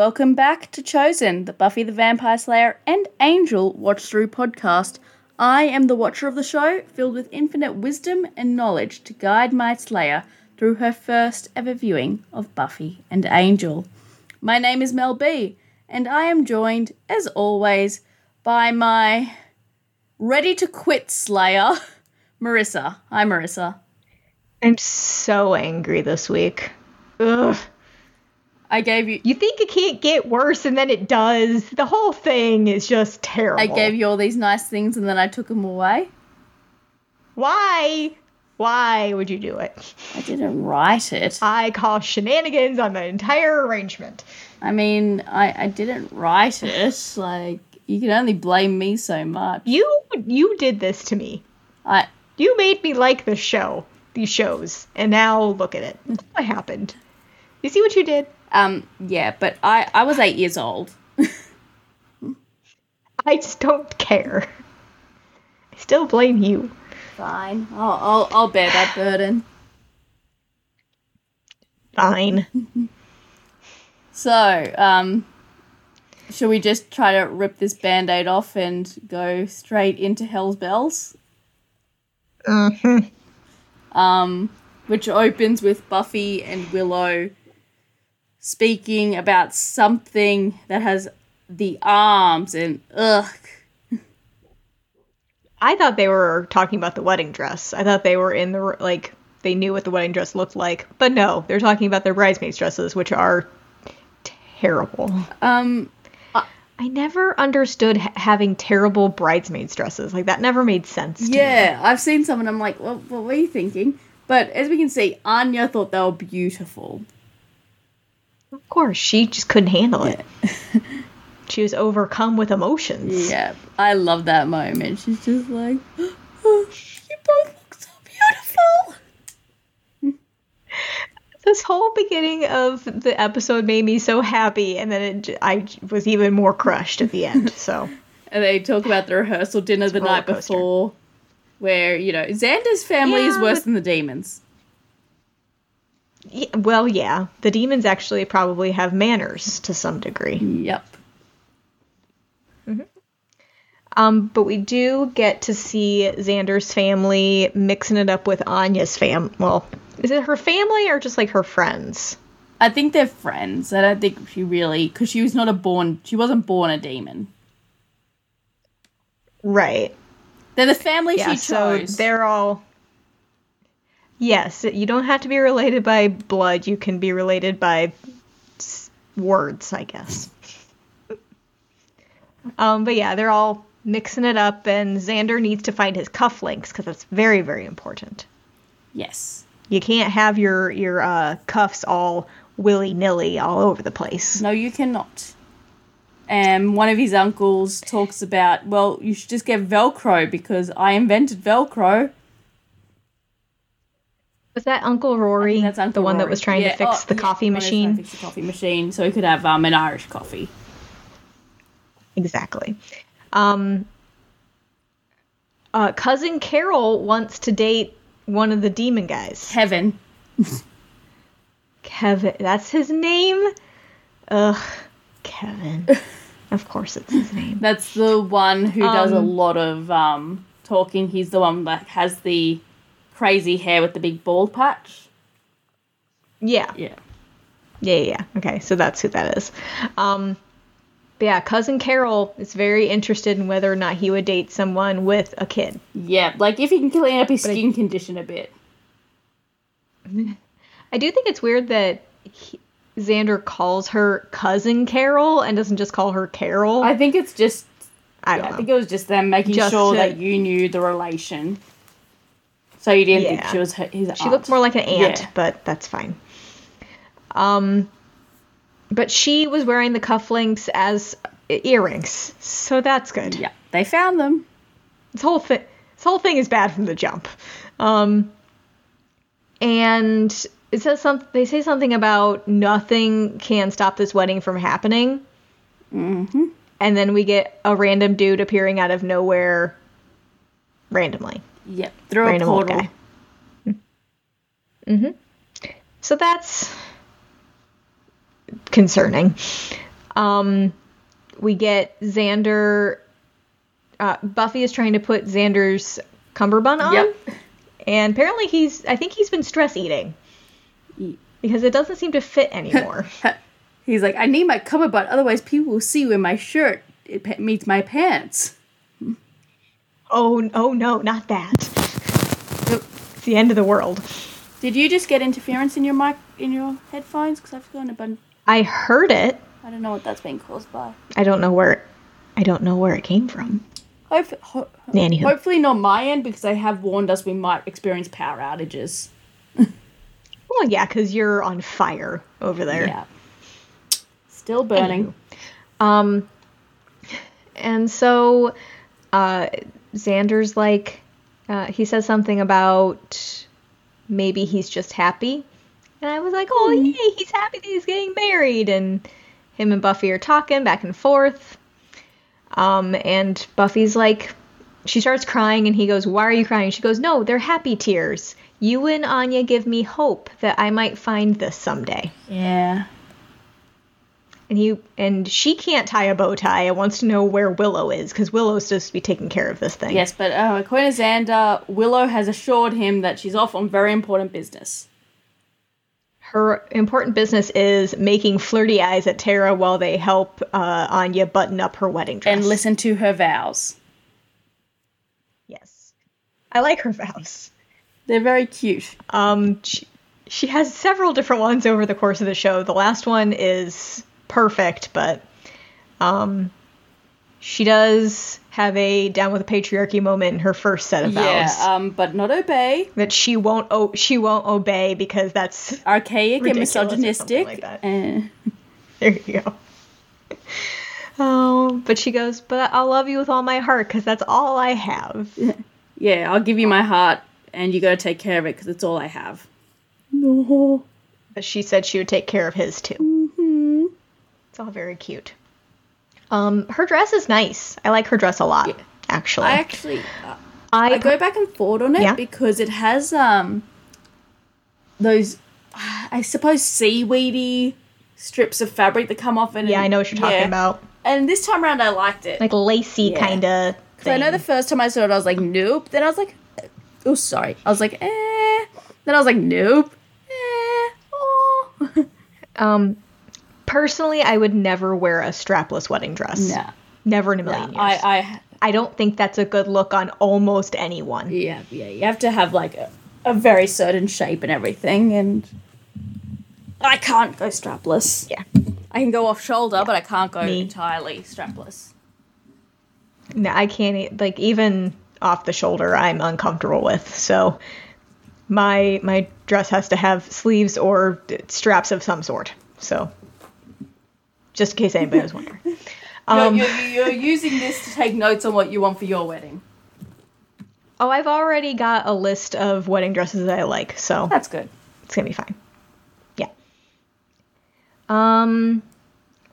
Welcome back to Chosen, the Buffy the Vampire Slayer and Angel watch through podcast. I am the watcher of the show, filled with infinite wisdom and knowledge to guide my Slayer through her first ever viewing of Buffy and Angel. My name is Mel B, and I am joined, as always, by my ready to quit Slayer, Marissa. Hi, Marissa. I'm so angry this week. Ugh. I gave you. You think it can't get worse, and then it does. The whole thing is just terrible. I gave you all these nice things, and then I took them away. Why? Why would you do it? I didn't write it. I call shenanigans on the entire arrangement. I mean, I, I didn't write it. Like, you can only blame me so much. You you did this to me. I You made me like the show, these shows, and now look at it. What happened? You see what you did? Um yeah, but I I was eight years old. I just don't care. I still blame you. Fine, I'll I'll, I'll bear that burden. Fine. So, um, should we just try to rip this band-aid off and go straight into Hell's Bells? Mm-hmm. um, which opens with Buffy and Willow speaking about something that has the arms and ugh. I thought they were talking about the wedding dress. I thought they were in the like they knew what the wedding dress looked like, but no, they're talking about their bridesmaids dresses, which are terrible. Um, I never understood ha- having terrible bridesmaids dresses. Like that never made sense. To me. yeah, I've seen some and I'm like, well, what were you thinking? But as we can see, Anya thought they were beautiful. Of course she just couldn't handle it. she was overcome with emotions. Yeah, I love that moment. She's just like, oh, you both look so beautiful. This whole beginning of the episode made me so happy, and then it, I was even more crushed at the end. So. And they talk about the rehearsal dinner the night coaster. before, where, you know, Xander's family is worse but- than the demons. Yeah, well, yeah. The demons actually probably have manners to some degree. Yep. Um, but we do get to see Xander's family mixing it up with Anya's fam. Well, is it her family or just like her friends? I think they're friends. I don't think she really, because she was not a born, she wasn't born a demon. Right. They're the family Yeah. she So chose. they're all. Yes, you don't have to be related by blood. You can be related by words, I guess. um, but yeah, they're all mixing it up, and Xander needs to find his cufflinks because that's very, very important. yes. You can't have your your uh, cuffs all willy nilly all over the place. No, you cannot. And one of his uncles talks about, well, you should just get Velcro because I invented Velcro. Was that Uncle Rory, That's Uncle the one that was trying Yeah, to fix oh, the yeah, coffee one who's trying to machine? Fix the coffee machine, so he could have um, an Irish coffee. Exactly. Um, uh, cousin Carol wants to date one of the demon guys. Kevin. Kevin, that's his name. Ugh, Kevin. of course, it's his name. That's the one who does a Um, lot of um, talking. He's the one that has the crazy hair with the big bald patch. Yeah, Yeah. yeah, yeah. Okay, so that's who that is. Um, but yeah, cousin Carol is very interested in whether or not he would date someone with a kid. Yeah, like if he can clean up his I- skin condition a bit. I do think it's weird that he, Xander calls her cousin Carol and doesn't just call her Carol. I think it's just I Yeah, I think it was just them making Just sure to- that you knew the relation. So you didn't think she was her, his She looked more like an aunt, Yeah. but that's fine. Um, but she was wearing the cufflinks as earrings, so that's good. Yeah, they found them. This whole thing, this whole thing is bad from the jump. Um, and it says something. They say something about nothing can stop this wedding from happening. Mm-hmm. And then we get a random dude appearing out of nowhere, randomly. Yep, through Random a portal. guy. So that's concerning. Um, we get Xander. Uh, Buffy is trying to put Xander's cummerbund on, Yep. and apparently he's. I think he's been stress eating because it doesn't seem to fit anymore. He's like, I need my cummerbund, otherwise people will see when my shirt it meets my pants. Oh, oh no, not that. Nope. It's the end of the world. Did you just get interference in your mic in your headphones? Because I've gone a bun. I heard it. I don't know what that's being caused by. I don't know where. I don't know where it came from. Hope, ho- Anywho. hopefully not my end because they have warned us we might experience power outages. Well, yeah, because you're on fire over there. Yeah. Still burning. Um, and so, uh, Xander's like, uh, he says something about maybe he's just happy. And I was like, oh, yay, he's happy that he's getting married. And him and Buffy are talking back and forth. Um, and Buffy's like, she starts crying, and he goes, Why are you crying? She goes, No, they're happy tears. You and Anya give me hope that I might find this someday. Yeah. And he and she can't tie a bow tie and wants to know where Willow is because Willow's supposed to be taking care of this thing. Yes, but uh, according to Xander, Willow has assured him that she's off on very important business. Her important business is making flirty eyes at Tara while they help uh, Anya button up her wedding dress. And listen to her vows. Yes, I like her vows. They're very cute. Um, she, she has several different ones over the course of the show. The last one is perfect, but um, she does have a down with the patriarchy moment in her first set of vows. Yeah, um, but not obey. that she won't o- she won't obey because that's Archaic and Ridiculous or something misogynistic. like. Eh. there you go. Oh, but she goes, but I'll love you with all my heart because that's all I have. yeah, I'll give you my heart, and you gotta take care of it because it's all I have. No. But she said she would take care of his too. It's all very cute. Um, her dress is nice. I like her dress a lot, actually. I actually, uh, I, I go back and forth on it Yeah. because it has um those, I suppose, seaweedy strips of fabric that come off. And yeah, I know what you're talking yeah. about. And this time around, I liked it. Like lacy Yeah. kind of. So I know the first time I saw it, I was like, nope. Then I was like, oh, sorry. I was like, eh. Then I was like, nope. Eh. Oh. Um, personally, I would never wear a strapless wedding dress. nah. Never in a million years. I, I, I don't think that's a good look on almost anyone. yeah, yeah. You have to have like a, a very certain shape and everything, and I can't go strapless. Yeah. I can go off shoulder, but I can't go Me. entirely strapless. No, I can't like even off the shoulder. I'm uncomfortable with. So my my dress has to have sleeves or d- straps of some sort. So just in case anybody was wondering. Um, you're, you're, you're using this to take notes on what you want for your wedding. oh, I've already got a list of wedding dresses that I like, so That's good. it's gonna be fine. Yeah. Um,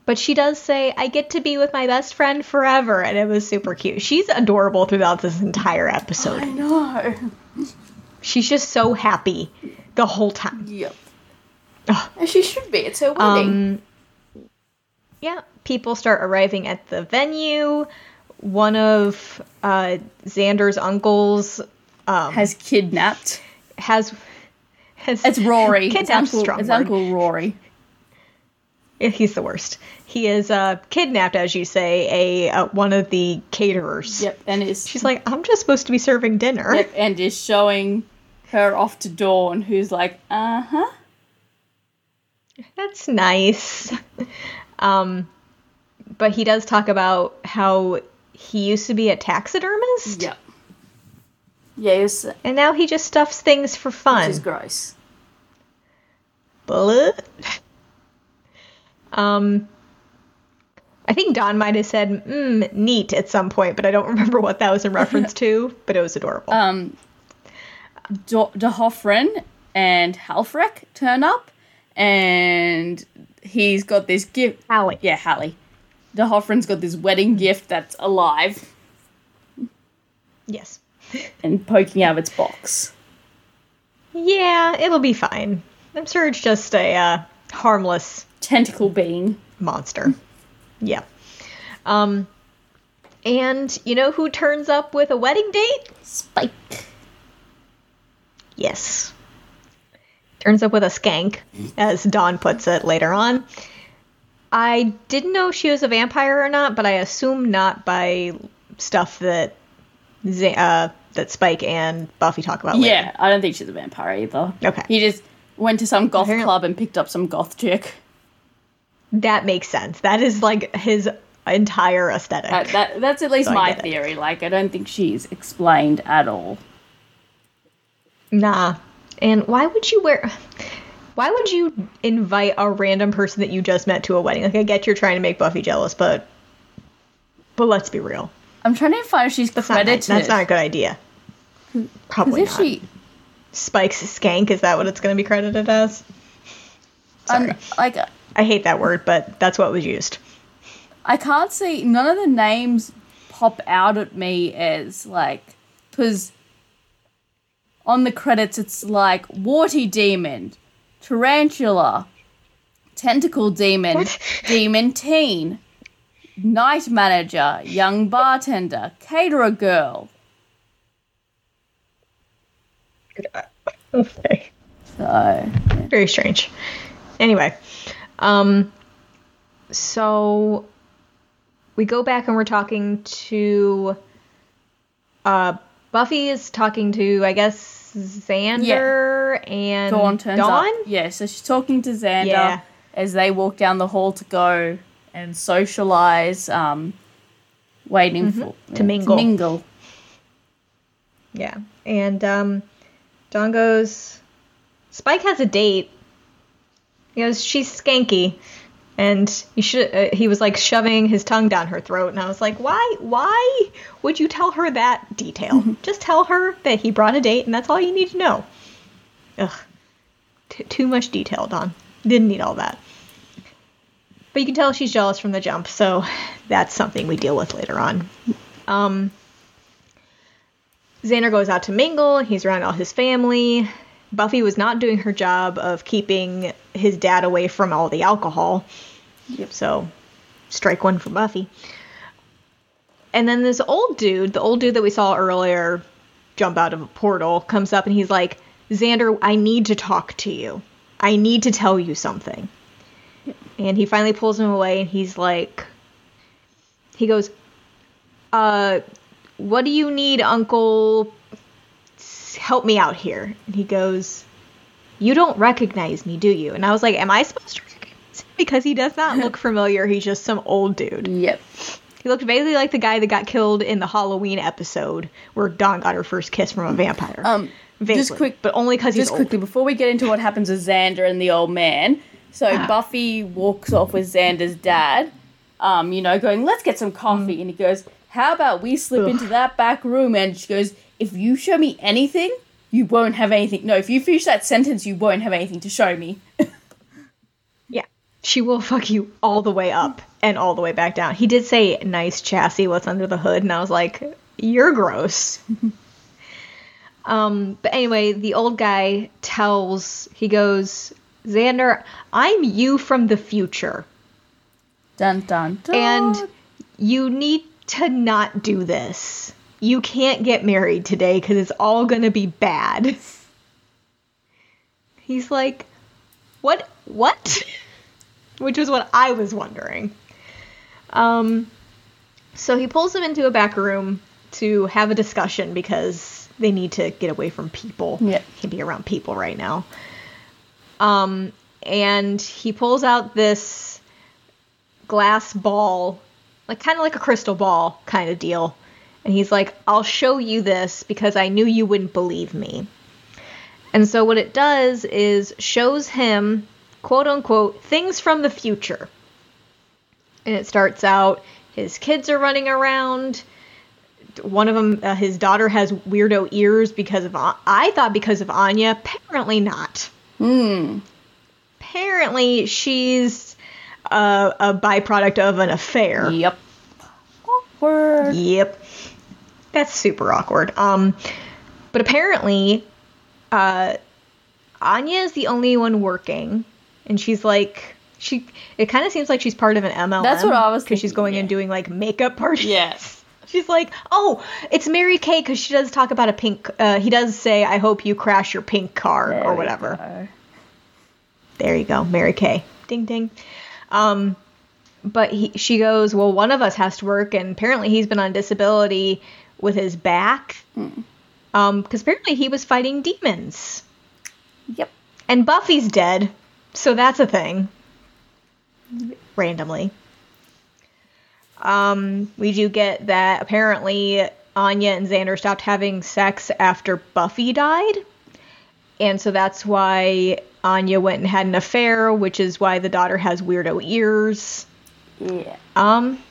but she does say, "I get to be with my best friend forever," and it was super cute. She's adorable throughout this entire episode. I know. She's just so happy the whole time. Yep. Ugh. And she should be. It's her wedding. Um, yeah, people start arriving at the venue. One of uh, Xander's uncles um, Has kidnapped. has has It's Rory. It's Kidnapped's a Uncle, it's. Uncle Rory. He's the worst. He is uh, kidnapped, as you say, a uh, one of the caterers. Yep. And is She's like, I'm just supposed to be serving dinner. yep, and is showing her off to Dawn, who's like, uh huh. That's nice. Um, but he does talk about how he used to be a taxidermist. Yep. Yes, And now he just stuffs things for fun. is gross. Bullet. Um, I think Dawn might have said mm, neat at some point, but I don't remember what that was in reference to, but it was adorable. Um, Do- D'Hoffryn and Halfrek turn up, and he's got this gift. Hallie. Yeah, Hallie. D'Hoffryn's got this wedding gift that's alive Yes. and poking out of its box. Yeah, it'll be fine. I'm sure it's just a uh, harmless tentacle being. monster. Yeah. Um, and you know who turns up with a wedding date? Spike. Yes. Turns up with a skank, as Dawn puts it later on. I didn't know she was a vampire or not, but I assume not by stuff that uh, that Spike and Buffy talk about. later. Yeah, I don't think she's a vampire either. Okay. He just went to some goth Apparently- club and picked up some goth chick. that makes sense. That is like his entire aesthetic. That, that, that's at least So my get it. theory. Like, I don't think she's explained at all. Nah. And why would you wear? Why would you invite a random person that you just met to a wedding? Like, I get you're trying to make Buffy jealous, but but let's be real. I'm trying to find if she's That's not, that's not a good idea. Probably if not. she, Spike's skank is that what it's going to be credited as? Sorry, um, like, I hate that word, but that's what was used. I can't see none of the names pop out at me as like because on the credits it's like warty demon, tarantula, tentacle demon, demon teen, night manager, young bartender, caterer girl. Okay. So yeah. Very strange. Anyway, um, so we go back and we're talking to, uh, Buffy is talking to, I guess, Xander and Dawn turns Dawn? up. Yeah, so she's talking to Xander Yeah. as they walk down the hall to go and socialize, um, waiting for Mm-hmm. To mingle. To mingle. Yeah. And um, Dawn goes, Spike has a date. He goes, she's skanky. And you should. Uh, he was like shoving his tongue down her throat, and I was like, "Why? Why would you tell her that detail? Just tell her that he brought a date, and that's all you need to know." Ugh, T- too much detail, Dawn Didn't need all that. But you can tell she's jealous from the jump, so that's something we deal with later on. Um, Xander goes out to mingle. He's around all his family. Buffy was not doing her job of keeping his dad away from all the alcohol. Yep. So, strike one for Buffy. And then this old dude, the old dude that we saw earlier jump out of a portal, comes up and he's like, Xander, I need to talk to you. I need to tell you something. And he finally pulls him away and he's like, he goes, uh, what do you need, Uncle? Help me out here. And he goes, You don't recognize me, do you? And I was like, Am I supposed to recognize him? Because he does not look familiar. He's just some old dude. Yep. He looked vaguely like the guy that got killed in the Halloween episode where Dawn got her first kiss from a vampire. Um, vaguely, just quick- but only because he's just old. quickly before we get into what happens with Xander and the old man. So Ah. Buffy walks off with Xander's dad, um, you know, going, "Let's get some coffee," and he goes, "How about we slip Ugh. into that back room?" And she goes, "If you show me anything, you won't have anything. No, if you finish that sentence, you won't have anything to show me." Yeah. She will fuck you all the way up and all the way back down. He did say nice chassis, what's under the hood, and I was like, You're gross. um, but anyway, the old guy tells he goes, Xander, I'm you from the future. dun dun dun. And you need to not do this. You can't get married today because it's all gonna be bad. He's like, what? What? Which was what I was wondering. Um, so he pulls him into a back room to have a discussion because they need to get away from people. Yeah. Can't be around people right now. Um, and he pulls out this glass ball, like kind of like a crystal ball kind of deal. And he's like, I'll show you this because I knew you wouldn't believe me. And so what it does is shows him, quote unquote, things from the future. And it starts out his kids are running around. One of them, uh, his daughter has weirdo ears because of, I thought because of Anya. Apparently not. Hmm. Apparently she's a, a byproduct of an affair. Yep. Awkward. Yep. That's super awkward. Um, but apparently, uh, Anya is the only one working, and she's like She it kind of seems like she's part of an MLM. That's what I was because she's going yeah. and doing like makeup parties. Yes. She's like, oh, it's Mary Kay because she does talk about a pink. Uh, he does say, "I hope you crash your pink car" There or whatever. go. There you go, Mary Kay. Ding ding. Um, but he, she goes, well, one of us has to work, and apparently he's been on disability with his back. Um, because apparently he was fighting demons, Yep. and Buffy's dead, so that's a thing. Randomly. Um, we do get that apparently Anya and Xander stopped having sex after Buffy died. And so that's why Anya went and had an affair, which is why the daughter has weirdo ears. Yeah. Um,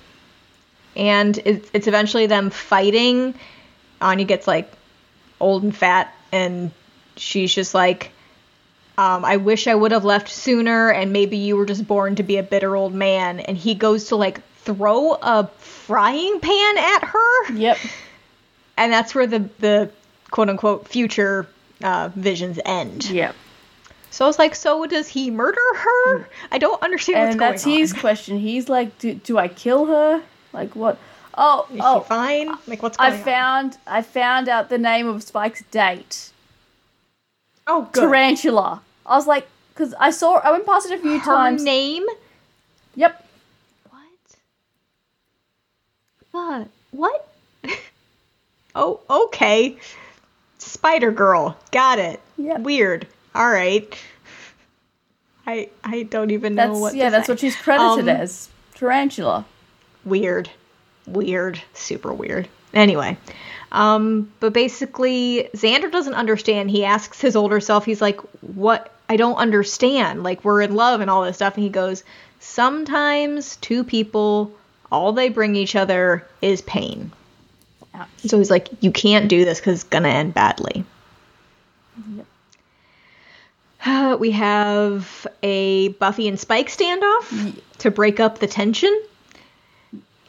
and it, it's eventually them fighting. Anya gets like old and fat, and she's just like, um, I wish I would have left sooner, and maybe you were just born to be a bitter old man. And he goes to like throw a frying pan at her, Yep. and that's where the the quote unquote future uh, visions end. Yep. So I was like, so does he murder her? I don't understand what's and going that's his question. He's like, do, do I kill her? Like what? Oh, Is oh, fine? Like what's going I on? found I found out the name of Spike's date. Oh, good. Tarantula. I was like, because I saw I went past it a few Her times. name? Yep. What? Uh, what? oh, okay. Spider Girl. Got it. Yep. Weird. All right. I I don't even know That's what. yeah. That's say. what she's credited Um, as. Tarantula. Weird weird super weird. Anyway um but basically xander doesn't understand. He asks his older self he's like what? I don't understand. Like we're in love and all this stuff. And he goes sometimes two people all they bring each other is pain. Ouch. so he's like you can't do this because it's gonna end badly. Uh, we have a Buffy and Spike standoff to break up the tension.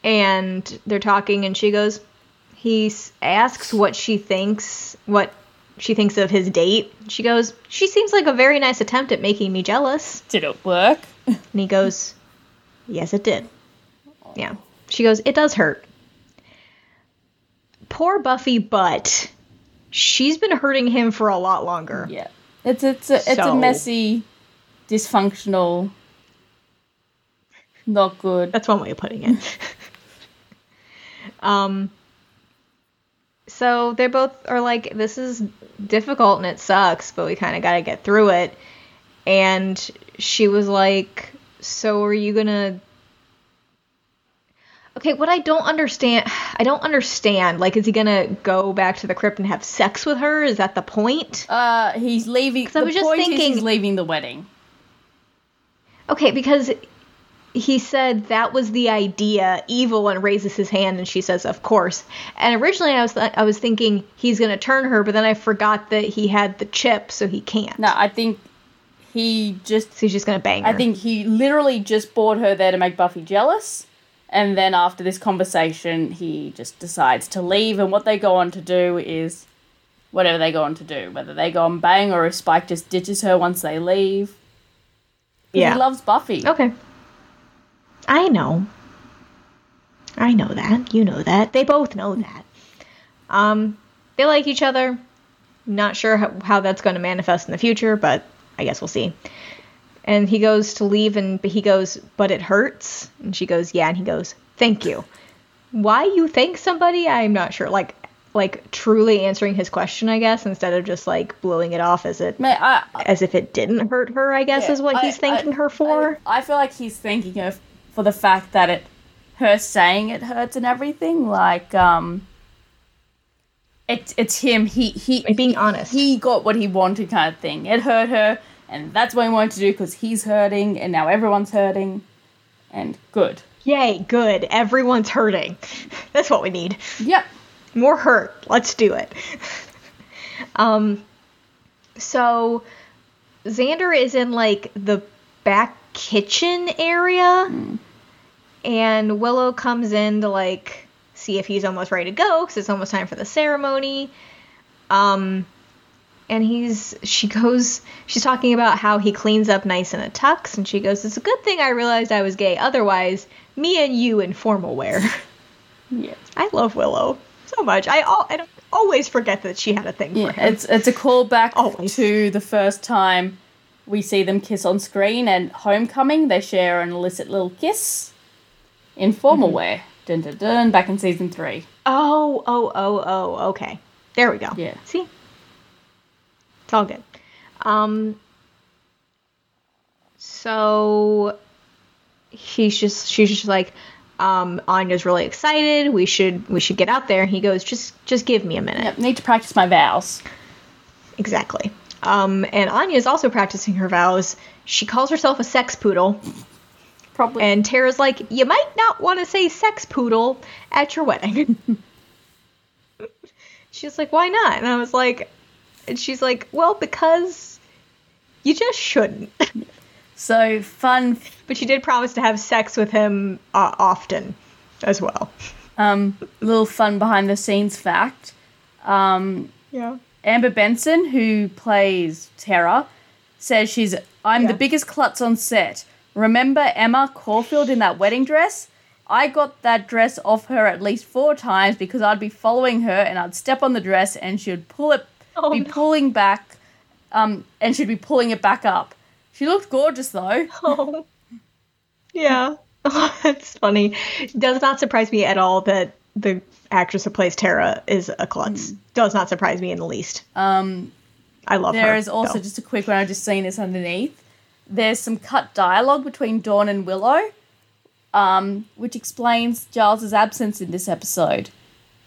And they're talking, and she goes, he asks what she thinks, what she thinks of his date. She goes, she seems like a very nice attempt at making me jealous. Did it work? And he goes, yes, it did. Yeah. She goes, it does hurt. Poor Buffy, but she's been hurting him for a lot longer. yeah. It's it's a it's So- a messy, dysfunctional, not good. That's one way of putting it. um so they both are like this is difficult and it sucks, but we kind of got to get through it. And she was like, "So are you going to Okay, what I don't understand, I don't understand. Like, is he gonna go back to the crypt and have sex with her? Is that the point? Uh, he's leaving. I was just thinking- he's leaving the wedding. Okay, because he said that was the idea. Evil and raises his hand, and she says, "Of course." And originally, I was th- I was thinking he's gonna turn her, but then I forgot that he had the chip, so he can't. No, I think he just. So he's just gonna bang her. I think he literally just brought her there to make Buffy jealous. And then after this conversation, he just decides to leave. And what they go on to do is whatever they go on to do. Whether they go on bang or if Spike just ditches her once they leave. Yeah. He loves Buffy. Okay. I know. I know that. You know that. They both know that. Um, they like each other. Not sure how, how that's going to manifest in the future, but I guess we'll see. And he goes to leave, and he goes, "But it hurts." And she goes, "Yeah." And he goes, "Thank you." Why you thank somebody? I'm not sure. Like, like truly answering his question, I guess, instead of just like blowing it off as it Man, I, as if it didn't hurt her. I guess Yeah, is what I- he's thanking I- her for. I, I feel like he's thanking her for the fact that it, her saying it hurts and everything. Like, um, it's it's him. He he being honest. He got what he wanted, kind of thing. It hurt her, and that's what he wanted to do because he's hurting, and now everyone's hurting, and good. Yay, good. Everyone's hurting. That's what we need. Yep. More hurt. Let's do it. um so Xander is in like the back kitchen area and Willow comes in to like see if he's almost ready to go cuz it's almost time for the ceremony. Um and he's she goes she's talking about how he cleans up nice in a tux and she goes it's a good thing i realized i was gay otherwise me and you in formal wear Yeah. i love willow so much i, al- I don't, always forget that she had a thing Yeah, for him it's it's a callback Always. to the first time we see them kiss on screen and Homecoming. They share an illicit little kiss in formal wear. Dun dun dun. Back in season three. oh oh oh oh okay there we go Yeah. see it's all good um so he's just she's just like um anya's really excited we should we should get out there he goes just just give me a minute Yep. Need to practice my vows. Exactly. Um, and Anya is also practicing her vows. She calls herself a sex poodle, Probably. and Tara's like, "You might not want to say sex poodle at your wedding." she's like, "Why not?" And I was like, and she's like, "Well, because you just shouldn't." so fun. but she did promise to have sex with him uh, often, as well. Um, little fun behind the scenes fact. Um, Yeah. Amber Benson, who plays Tara, says she's I'm Yeah. the biggest klutz on set. Remember Emma Caulfield in that wedding dress? I got that dress off her at least four times because I'd be following her and I'd step on the dress and she'd pull it, Oh, be no. pulling back, um, and she'd be pulling it back up. She looked gorgeous though. Oh. Yeah. That's funny. Does not surprise me at all that the actress who plays Tara is a klutz. Does not surprise me in the least. Um, I love her. There is also though. just a quick one. I've just seen this underneath. There's some cut dialogue between Dawn and Willow, um, which explains Giles's absence in this episode.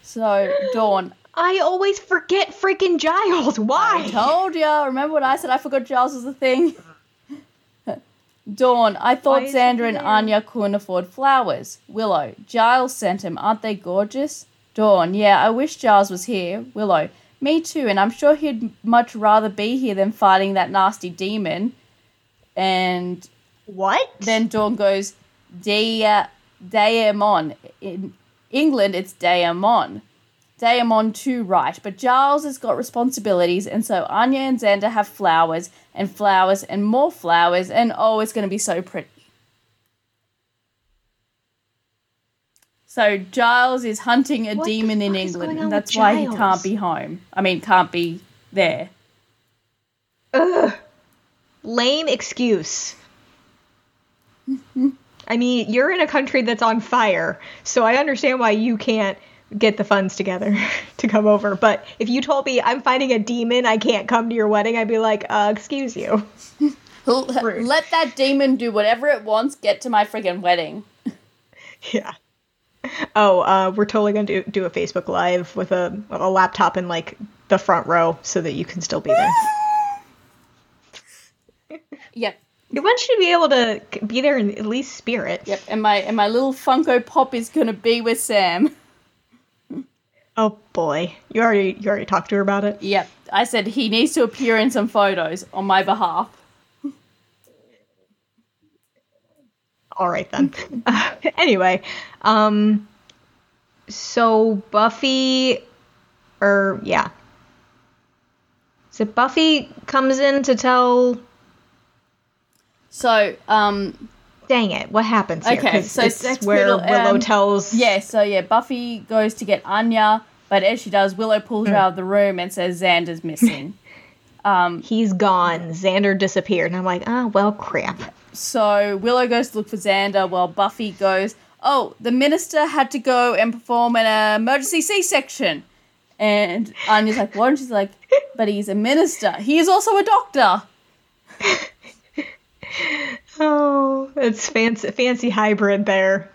So Dawn, I always forget freaking Giles. Why? I told ya. Remember what I said? I forgot Giles was a thing. Dawn, I thought Xander and? Anya couldn't afford flowers. Willow, Giles sent him. Aren't they gorgeous? Dawn, yeah, I wish Giles was here. Willow, me too, and I'm sure he'd much rather be here than fighting that nasty demon. And what? then Dawn goes, Dia, Daemon. In England, it's Daemon. Daemon too, right. But Giles has got responsibilities, and so Anya and Xander have flowers, and flowers, and more flowers, and oh, it's going to be so pretty. So Giles is hunting a What demon in England, and that's why he can't be home. I mean, can't be there. Ugh. Lame excuse. I mean, you're in a country that's on fire, so I understand why you can't get the funds together to come over. But if you told me I'm fighting a demon, I can't come to your wedding, I'd be like, uh, excuse you. Rude. Let that demon do whatever it wants. Get to my friggin' wedding. Yeah. Oh, uh, we're totally gonna do, do a Facebook Live with a, a laptop in like the front row so that you can still be there. Yep, you to be able to be there in at least spirit. yep. And my and my little Funko Pop is gonna be with Sam. Oh boy, you already you already talked to her about it. Yep. I said he needs to appear in some photos on my behalf. All right then. anyway, um, so Buffy, or yeah, so Buffy comes in to tell. So, um, Dang it! What happens here? Okay, so it's Sex where Willow um, tells. yeah. So yeah, Buffy goes to get Anya, but as she does, Willow pulls her out of the room and says Xander's missing. um, he's gone. Xander disappeared, and I'm like, ah, well, crap. So Willow goes to look for Xander while Buffy goes, Oh, the minister had to go and perform an emergency C section. And Anya's like, What? And she's like, But he's a minister. He is also a doctor. Oh, it's fancy, fancy hybrid there.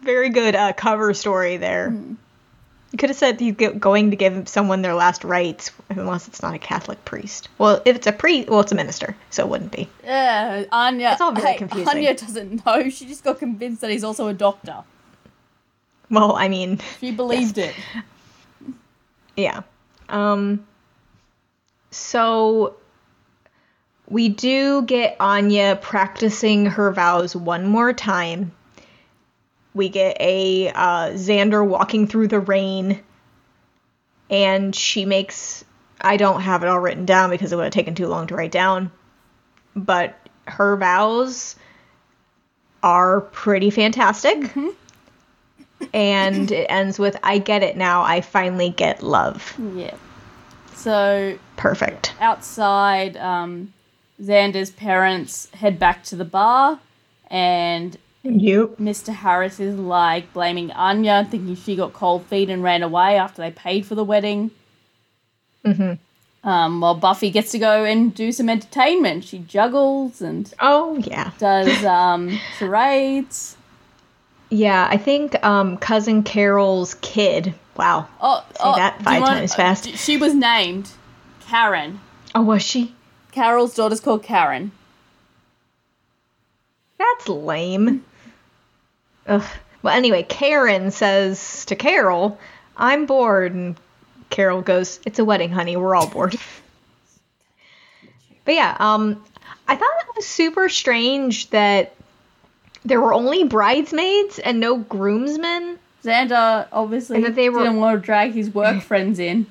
Very good uh, cover story there. You could have said he's go- going to give someone their last rites, unless it's not a Catholic priest. Well, if it's a priest, well, it's a minister, so it wouldn't be. Yeah, Anya. It's all very hey, confusing. Anya doesn't know. She just got convinced that he's also a doctor. Well, I mean, She believed it. yeah. Um. So we do get Anya practicing her vows one more time. We get a uh, Xander walking through the rain, and she makes I don't have it all written down because it would have taken too long to write down. But her vows are pretty fantastic. And it ends with I get it now. I finally get love. Yeah. So Perfect. outside, um, Xander's parents head back to the bar, and Yep. Mr. Harris is like blaming Anya, thinking she got cold feet and ran away after they paid for the wedding. Mm-hmm. Um, while Buffy gets to go and do some entertainment. She juggles and Oh yeah. does um, charades. Yeah, I think um, cousin Carol's kid. Wow. Oh, oh, that five times fast. She was named Karen. Oh, was she? Carol's daughter's called Karen. That's lame. Ugh. Well, anyway, Karen says to Carol, "I'm bored," and Carol goes, "It's a wedding, honey. We're all bored." but yeah, um, I thought it was super strange that there were only bridesmaids and no groomsmen. Xander obviously And that they were- didn't want to drag his work friends in.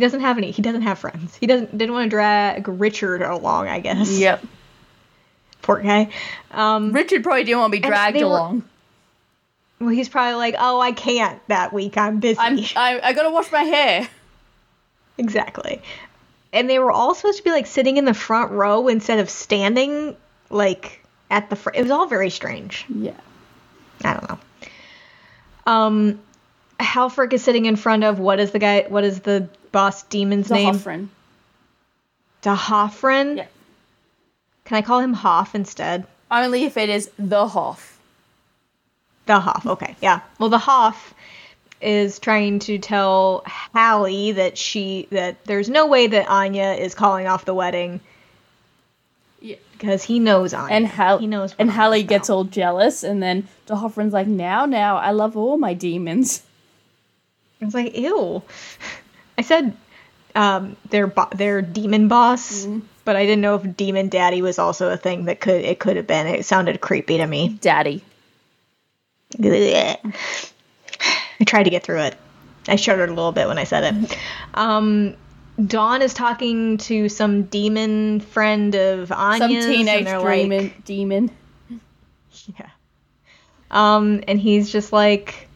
He doesn't have any. He doesn't have friends. He doesn't didn't want to drag Richard along. I guess. Yep. Poor guy. Um, Richard probably didn't want to be dragged were- along. well, he's probably like, "Oh, I can't that week. I'm busy." I'm I, I gotta wash my hair. Exactly. And they were all supposed to be like sitting in the front row instead of standing like at the front. It was all very strange. Yeah. I don't know. Um, Halfrek is sitting in front of what is the guy? What is the boss demon's The name? Hoffryn. D'Hoffryn. Yeah. Can I call him Hoff instead? Only if it is the Hoff. The Hoff. Okay, yeah. Well, the Hoff is trying to tell Hallie that she that there's no way that Anya is calling off the wedding Yeah. because he knows Anya. And Hal he knows. and Hallie gets all jealous, and then the Hoffryn's like, "Now, now, I love all my demons." It's like ew. I said um, their bo- their demon boss, Mm-hmm. but I didn't know if demon daddy was also a thing that could it could have been. It sounded creepy to me. Daddy. I tried to get through it. I shuddered a little bit when I said it. Um, Dawn is talking to some demon friend of Some teenage demon. Like, demon. yeah. Um, and he's just like,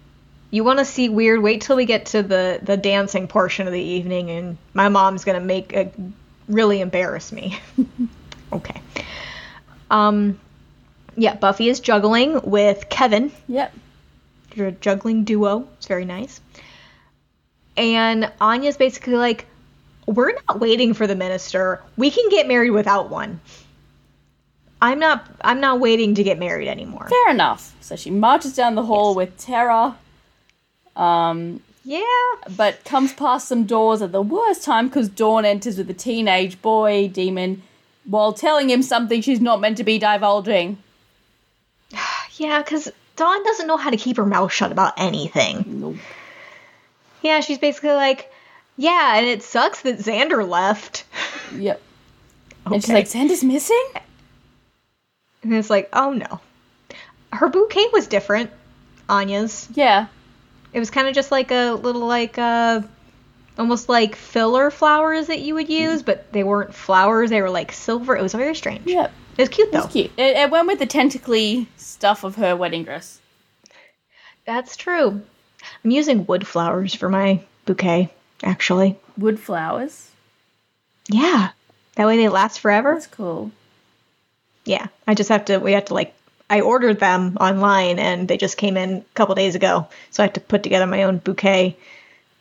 "You want to see weird? Wait till we get to the the dancing portion of the evening, and my mom's gonna make a really embarrass me." okay. Um, yeah. Buffy is juggling with Kevin. Yep. You're a juggling duo. It's very nice. And Anya's basically like, we're not waiting for the minister. We can get married without one. I'm not I'm not waiting to get married anymore. Fair enough. So she marches down the hall with Tara. Um, Yeah. but comes past some doors at the worst time because Dawn enters with a teenage boy demon while telling him something she's not meant to be divulging. Yeah, cuz Dawn doesn't know how to keep her mouth shut about anything. Nope. Yeah, she's basically like, yeah, and it sucks that Xander left. Yep. And she's like, Xander's missing? And it's like, oh no. Her bouquet was different, Anya's. Yeah. It was kind of just like a little like uh almost like filler flowers that you would use, but they weren't flowers, they were like silver. It was very strange. Yep. It was cute though. It's cute. It, it went with the tentacly stuff of her wedding dress. That's true. I'm using wood flowers for my bouquet, actually. Wood flowers. Yeah. That way they last forever. That's cool. Yeah. I just have to we have to like I ordered them online and they just came in a couple days ago. So I have to put together my own bouquet.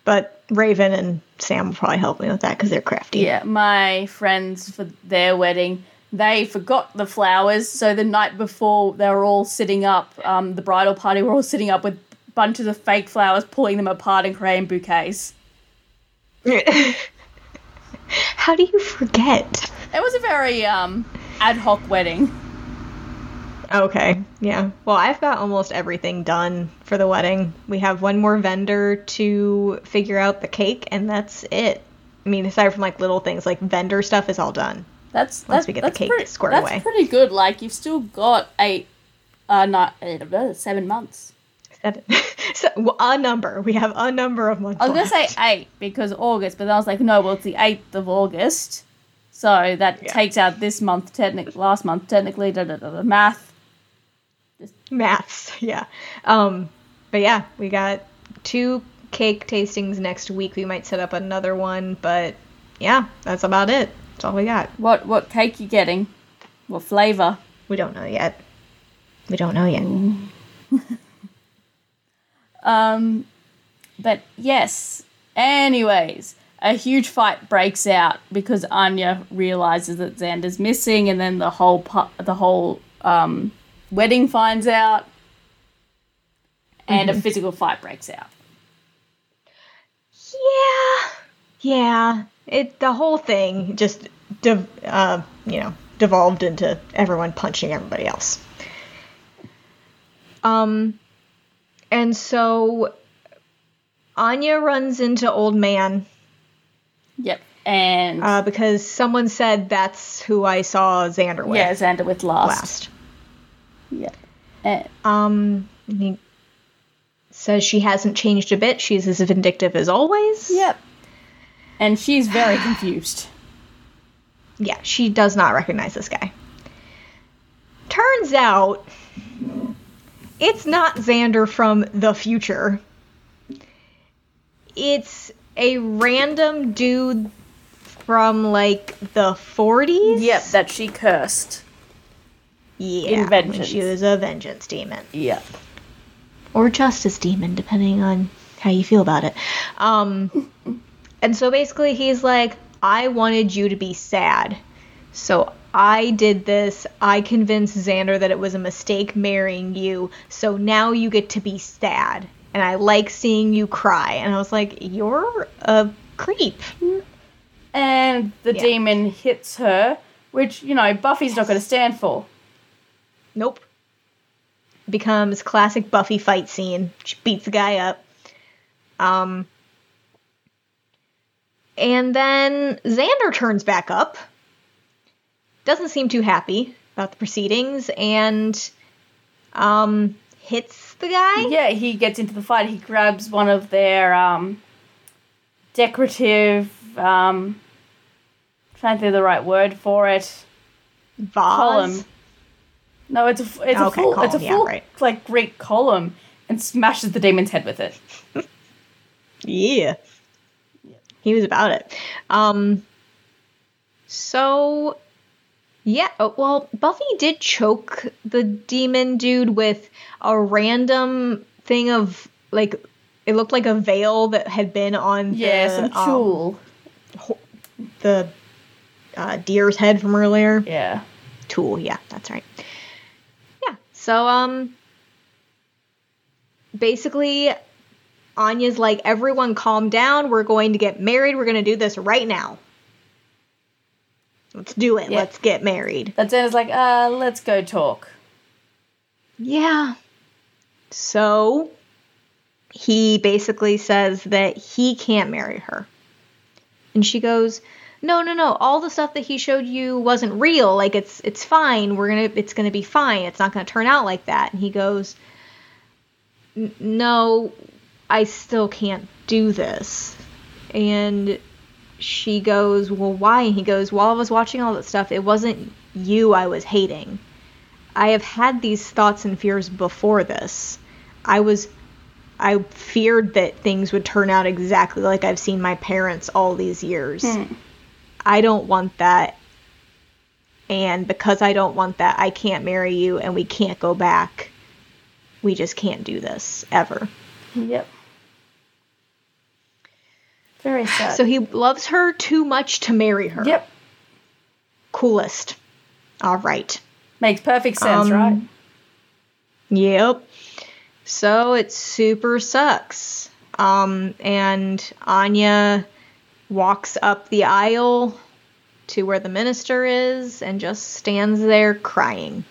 But Raven and Sam will probably help me with that because they're crafty. Yeah, my friends for their wedding, they forgot the flowers. So the night before, they were all sitting up. Um, the bridal party were all sitting up with bunches of fake flowers, pulling them apart and creating bouquets. How do you forget? It was a very um, ad hoc wedding. Okay, yeah. Well, I've got almost everything done for the wedding. We have one more vendor to figure out the cake, and that's it. I mean, aside from like little things like vendor stuff is all done. That's Once that's, we get the that's cake pretty, squared that's away. pretty good. Like you've still got eight, uh, not eight, uh, seven months. Seven. so, well, a number. We have a number of months. I was gonna say eight because August, but then I was like, no, well, it's the eighth of August, so that Yeah. takes out this month, technically, last month, technically. Da da da. da math. Maths. Yeah. Um, but yeah, we got two cake tastings next week. We might set up another one, but yeah, that's about it. That's all we got. What what cake you getting? What flavor? We don't know yet. We don't know yet. Um, but yes. Anyways, a huge fight breaks out because Anya realizes that Xander's missing, and then the whole pu- the whole um, wedding finds out, and a physical fight breaks out. Yeah. Yeah. It the whole thing just de- uh, you know, devolved into everyone punching everybody else. Um and so Anya runs into old man Yep, and uh, because someone said that's who I saw Xander with yeah, Xander with last. last. Yep, and, Um, he says she hasn't changed a bit. She's as vindictive as always. yep, and she's very confused. Yeah, she does not recognize this guy. Turns out it's not Xander from the future. It's a random dude from like the 40s. Yep, that she cursed. Yeah, in Vengeance. she was a vengeance demon. Yep. or justice demon, depending on how you feel about it. Um, and so basically, he's like, I wanted you to be sad. So I did this. I convinced Xander that it was a mistake marrying you. So now you get to be sad. And I like seeing you cry. And I was like, You're a creep. And the Yeah. demon hits her, which you know Buffy's not going to stand for. Nope. Becomes classic Buffy fight scene. She beats the guy up. Um and then Xander turns back up. Doesn't seem too happy about the proceedings and um hits the guy. Yeah, he gets into the fight. He grabs one of their um, decorative. Um, trying to think of the right word for it. Vase. Column. No, it's a it's a Okay, full it's a column, yeah, full right. like great column and smashes the demon's head with it. Yeah. He was about it. Um so yeah, oh, well, Buffy did choke the demon dude with a random thing of like it looked like a veil that had been on Yeah, the, some um, tool. the uh, deer's head from earlier. yeah. Tool, yeah, that's right. So um basically Anya's like everyone calm down, we're going to get married, we're going to do this right now. Let's do it. Yeah. Let's get married. That Xander's like, uh, let's go talk. Yeah. So he basically says that he can't marry her. And she goes, "No, no, no. All the stuff that he showed you wasn't real. Like it's it's fine. We're to it's to be fine. It's not to turn out like that." And he goes, "No, I still can't do this." And she goes, "Well, why?" And he goes, "While I was watching all that stuff, it wasn't you I was hating. I have had these thoughts and fears before this. I was I feared that things would turn out exactly like I've seen my parents all these years. Hmm. I don't want that. And because I don't want that, I can't marry you and we can't go back. We just can't do this ever. Yep. Very sad. So he loves her too much to marry her. yep. Coolest. All right. Makes perfect sense, Um, right? Yep. So it super sucks. Um, and Anya walks up the aisle to where the minister is and just stands there crying.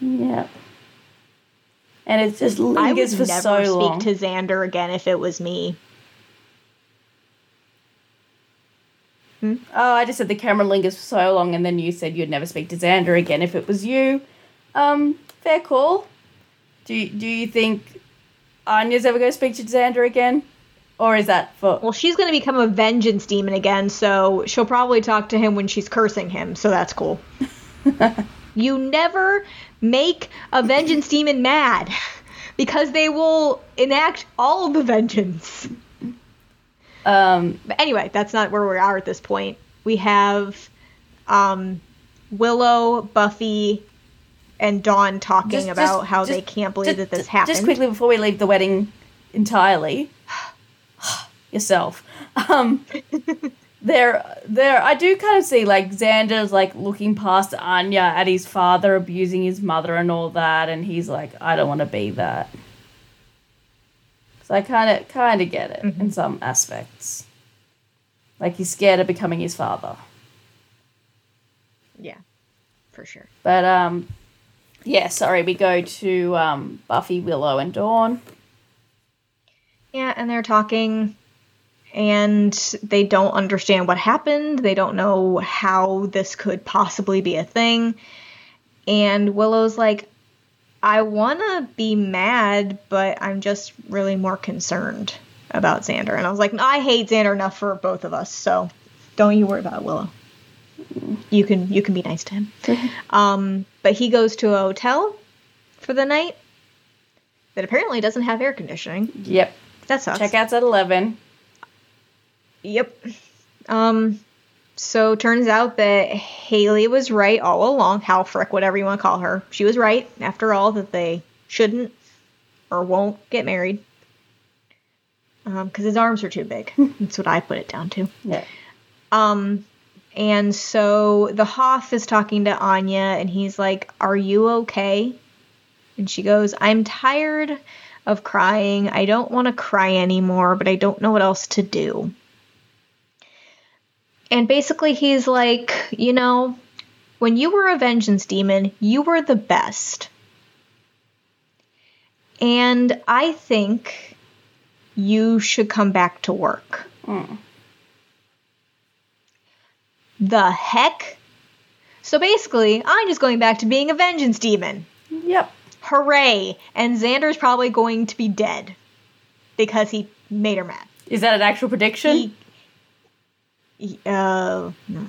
Yep. And it just I would for never so speak long. to Xander again if it was me. Oh, I just said the camera lingers for so long, and then you said you'd never speak to Xander again if it was you. Um, fair call. Do do you think Anya's ever going to speak to Xander again? Or is that for. Well, she's going to become a vengeance demon again, so she'll probably talk to him when she's cursing him, so that's cool. you never make a vengeance demon mad because they will enact all of the vengeance. Um, But anyway, that's not where we are at this point. We have um, Willow, Buffy, and Dawn talking Just- about just- how just- they can't believe that this happened. Just quickly before we leave the wedding entirely, yourself. Um, there, there. I do kind of see like Xander's like looking past Anya at his father abusing his mother and all that, and he's like, I don't want to be that. So I kind of, kind of get it Mm-hmm. in some aspects. Like he's scared of becoming his father. yeah, for sure. But um, yeah. Sorry, we go to um Buffy, Willow, and Dawn. Yeah, and they're talking and they don't understand what happened. They don't know how this could possibly be a thing. And Willow's like, I want to be mad, but I'm just really more concerned about Xander. And I was like, I hate Xander enough for both of us, so don't you worry about Willow. You can you can be nice to him. um, but he goes to a hotel for the night that apparently doesn't have air conditioning. Yep. That sucks. Checkouts at eleven. Yep. Um, so turns out that Haley was right all along. Halfrek, whatever you want to call her, she was right. After all, that they shouldn't or won't get married because his arms are too big. That's what I put it down to. Yeah. Um, and so the Hoff is talking to Anya, and he's like, "Are you okay?" And she goes, "I'm tired of crying. I don't want to cry anymore, but I don't know what else to do." And basically, he's like, "You know, when you were a vengeance demon, you were the best." And I think you should come back to work. Hmm. The heck? So basically, I'm just going back to being a vengeance demon. Yep. Hooray! And Xander's probably going to be dead because he made her mad. Is that an actual prediction? He- uh, no.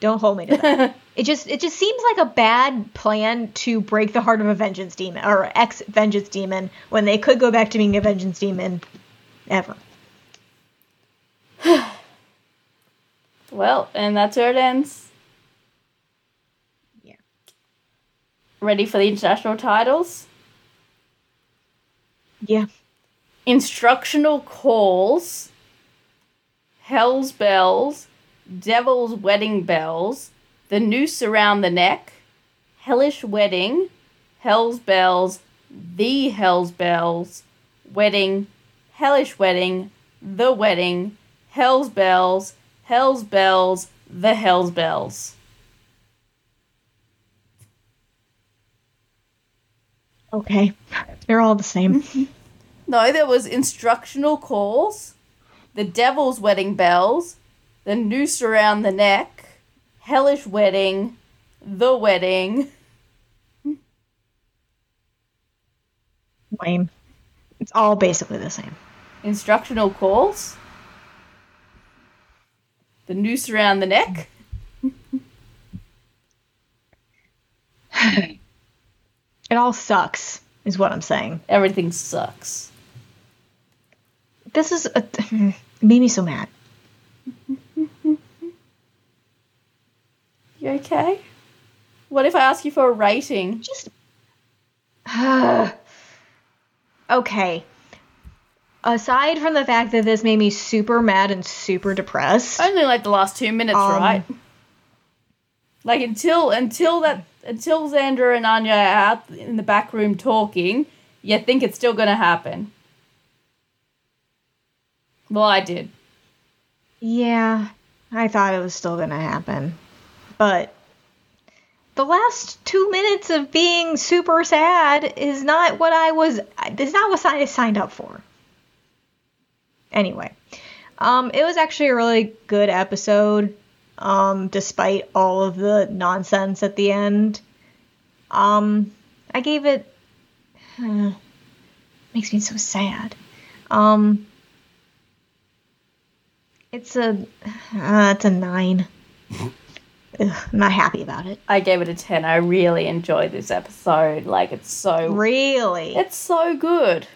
Don't hold me to that. it just it just seems like a bad plan to break the heart of a vengeance demon or ex vengeance demon when they could go back to being a vengeance demon ever. well, and that's where it ends. Yeah. Ready for the international titles? Yeah. Instructional calls. Hell's bells. Devil's wedding bells. The noose around the neck. Hellish wedding. Hell's bells. The Hell's bells. Wedding. Hellish wedding. The wedding. Hell's bells. Hell's bells. The Hell's bells. Okay. They're all the same. No, there was instructional calls, the devil's wedding bells, the noose around the neck, hellish wedding, the wedding. Lame. It's all basically the same. Instructional calls, the noose around the neck. It all sucks, is what I'm saying. Everything sucks. This is a, it made me so mad. You okay? What if I ask you for a rating? Just okay. Aside from the fact that this made me super mad and super depressed, Only like the last two minutes, Um, right? Like until until that until Xander and Anya are out in the back room talking, you think it's still gonna happen. Well, I did. yeah, I thought it was still gonna happen, but the last two minutes of being super sad is not what I was. Is not what I signed up for. Anyway, um, it was actually a really good episode, um, despite all of the nonsense at the end. Um, I gave it. Uh, makes me so sad. Um, it's a. Uh, it's a nine. Ugh, I'm not happy about it. I gave it a 10. I really enjoyed this episode. Like, it's so. Really? It's so good.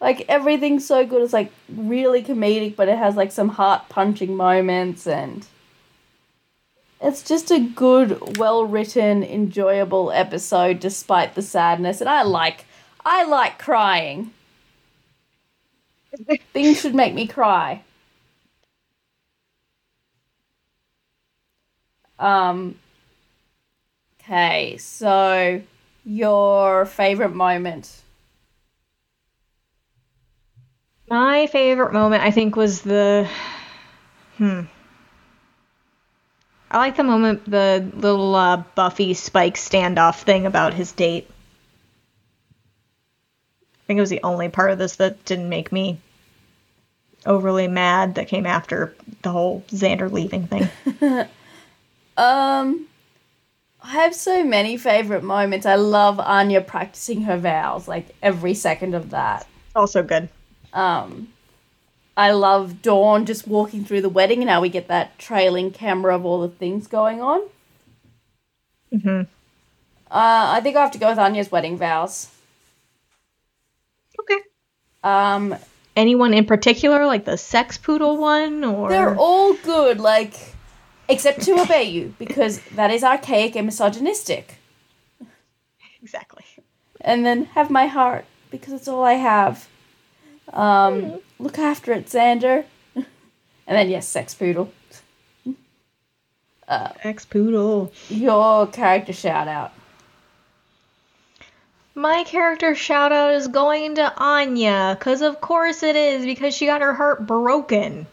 Like, everything's so good. It's, like, really comedic, but it has, like, some heart punching moments, and. It's just a good, well written, enjoyable episode despite the sadness. And I like. I like crying. Things should make me cry. Um. Okay, so your favorite moment. My favorite moment, I think, was the. Hmm. I like the moment, the little uh, Buffy Spike standoff thing about his date. I think it was the only part of this that didn't make me overly mad that came after the whole Xander leaving thing. Um, I have so many favorite moments. I love Anya practicing her vows, like every second of that. Also good. Um, I love Dawn just walking through the wedding and how we get that trailing camera of all the things going on. hmm Uh, I think I have to go with Anya's wedding vows. Okay. Um, Anyone in particular, like the sex poodle one, or they're all good, like, except to obey you, because that is archaic and misogynistic. exactly. and then have my heart because it's all I have. Um, look after it, Xander. and then yes, sex poodle. Uh, Ex poodle. Your character shout out. My character shout out is going to Anya, cause of course it is, because she got her heart broken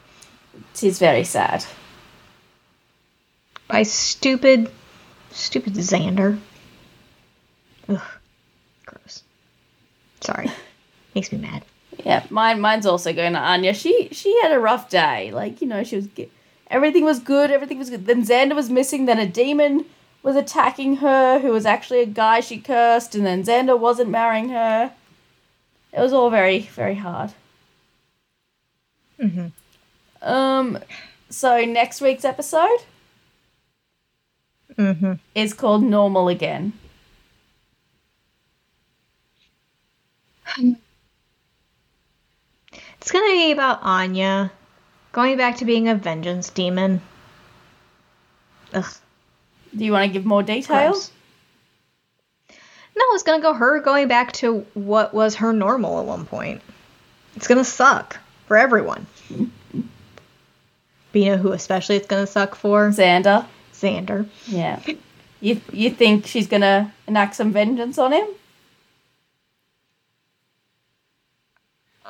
She's very sad. By stupid, stupid Xander. Ugh, gross. Sorry, makes me mad. Yeah, mine mine's also going to Anya. She she had a rough day. Like you know, she was everything was good. Everything was good. Then Xander was missing. Then a demon was attacking her, who was actually a guy she cursed. And then Xander wasn't marrying her. It was all very very hard. Mhm. Um, so next week's episode Mm-hmm. is called Normal Again. It's gonna be about Anya going back to being a vengeance demon. Ugh. Do you want to give more details? No, it's gonna go her going back to what was her normal at one point. It's gonna suck for everyone. But you know who especially it's gonna suck for? Xander. Xander. Yeah. You you think she's gonna enact some vengeance on him?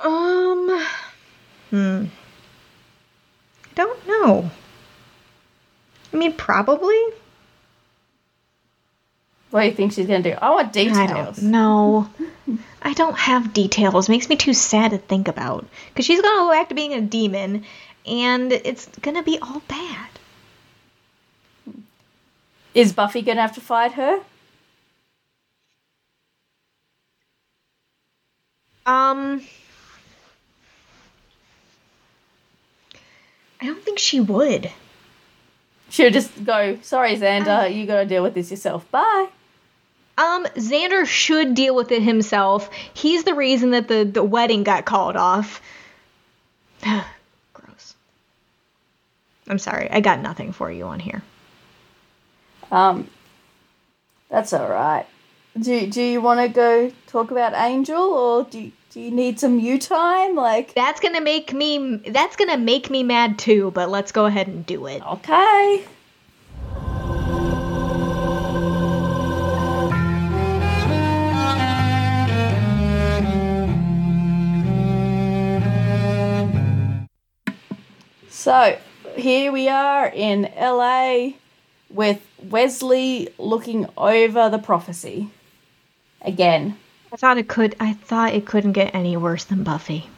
Um. Hmm. I don't know. I mean, probably. What do you think she's gonna do? I want details. I don't know. I don't have details. makes me too sad to think about. Because she's gonna go back to being a demon, and it's gonna be all bad. Is Buffy gonna have to fight her? Um. I don't think she would. She'll just go, sorry, Xander, you gotta deal with this yourself. Bye. Um, Xander should deal with it himself. He's the reason that the, the wedding got called off. Gross. I'm sorry, I got nothing for you on here. Um, that's alright. Do, do you want to go talk about Angel, or do do you need some you time? Like, That's gonna make me that's gonna make me mad too, but let's go ahead and do it. okay. So, here we are in LA with Wesley looking over the prophecy. Again. I thought it could I thought it couldn't get any worse than Buffy.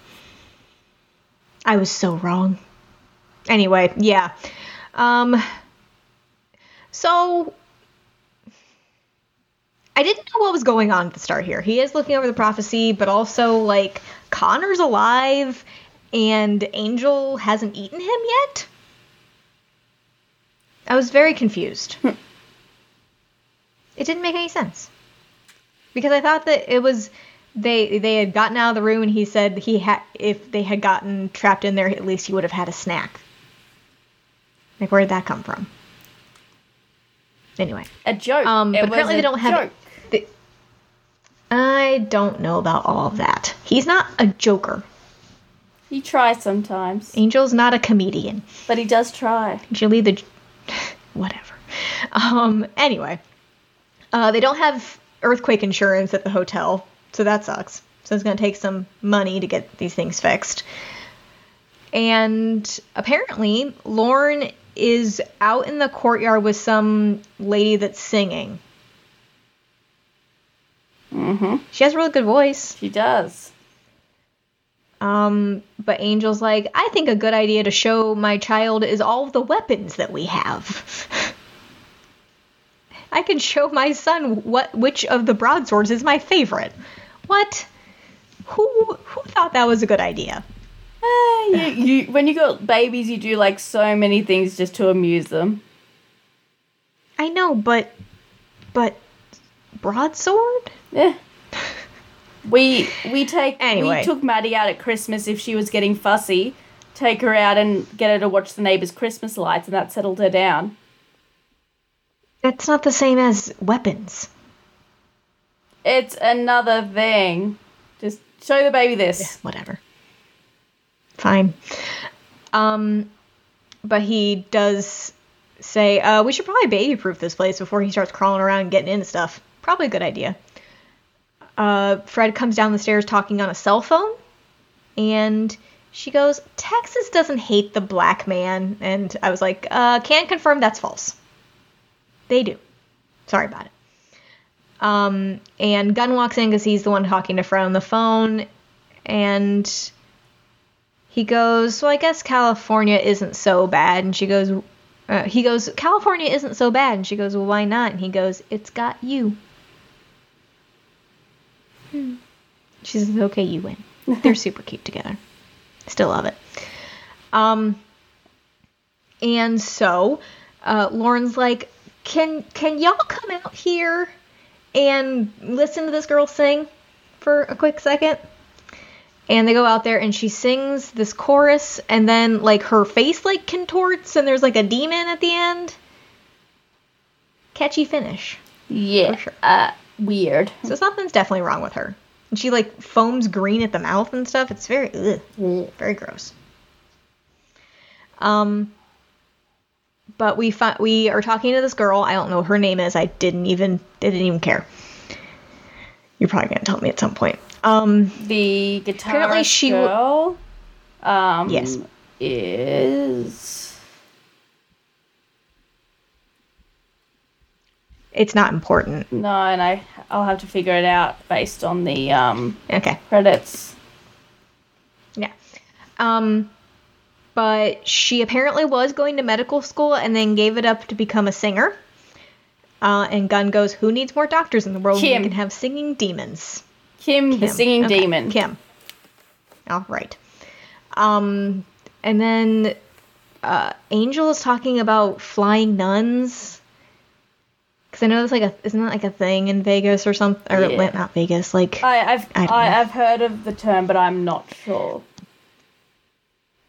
I was so wrong. Anyway, yeah. Um so I didn't know what was going on at the start here. He is looking over the prophecy, but also like Connor's alive and Angel hasn't eaten him yet. I was very confused. Hmm. it didn't make any sense. Because I thought that it was they they had gotten out of the room and he said he had if they had gotten trapped in there at least he would have had a snack. Like where did that come from? Anyway, A joke. Um, It but was apparently a they don't have joke. the, I don't know about all of that. He's not a joker. He tries sometimes, Angel's not a comedian. but he does try. Julie the whatever. Um anyway. Uh they don't have earthquake insurance at the hotel, so that sucks. So it's going to take some money to get these things fixed. And apparently Lorne is out in the courtyard with some lady that's singing. Mm-hmm. She has a really good voice. She does. Um, but Angel's like, I think a good idea to show my child is all the weapons that we have. I can show my son what which of the broadswords is my favorite. What? Who who thought that was a good idea? Eh, you, you, when you got babies, you do like so many things just to amuse them. I know, but but broadsword? Yeah. We we take Anyway. we took Maddie out at Christmas if she was getting fussy, take her out and get her to watch the neighbors' Christmas lights, and that settled her down. That's not the same as weapons. It's another thing. Just show the baby this. whatever. Fine. Um, but he does say, uh, we should probably baby proof this place before he starts crawling around and getting into stuff. Probably a good idea. Uh, Fred comes down the stairs talking on a cell phone, and she goes, Texas doesn't hate the black man. And I was like, uh, can't confirm that's false. They do. Sorry about it. Um, and Gunn walks in because he's the one talking to Fred on the phone, and he goes, "Well, I guess California isn't so bad." And she goes, uh, "He goes, California isn't so bad." And she goes, "Well, why not?" And he goes, "It's got you." Hmm. She says, "Okay, you win." They're super cute together. Still love it. Um, and so uh, Lorne's like, "Can can y'all come out here and listen to this girl sing for a quick second? And they go out there and she sings this chorus and then like her face like contorts and there's like a demon at the end. Catchy finish. Yeah. For sure. Uh, weird. So something's definitely wrong with her. And she like foams green at the mouth and stuff. It's very ugh, very gross. Um but we fi- we are talking to this girl. I don't know what her name is. I didn't even didn't even care. You're probably gonna tell me at some point. Um, The guitar Apparently she w- girl. Um, Yes. Is it's not important. no, and I I'll have to figure it out based on the um Okay. credits. Yeah. Um, but she apparently was going to medical school and then gave it up to become a singer. Uh, and Gunn goes, "Who needs more doctors in the world? when Kim. We can have singing demons." Kim, the singing Okay, demon. Kim. All right. Um, and then uh, Angel is talking about flying nuns. Because I know it's like a isn't that like a thing in Vegas or something? Or Yeah. not Vegas, like I, I've I I. I've heard of the term, but I'm not sure.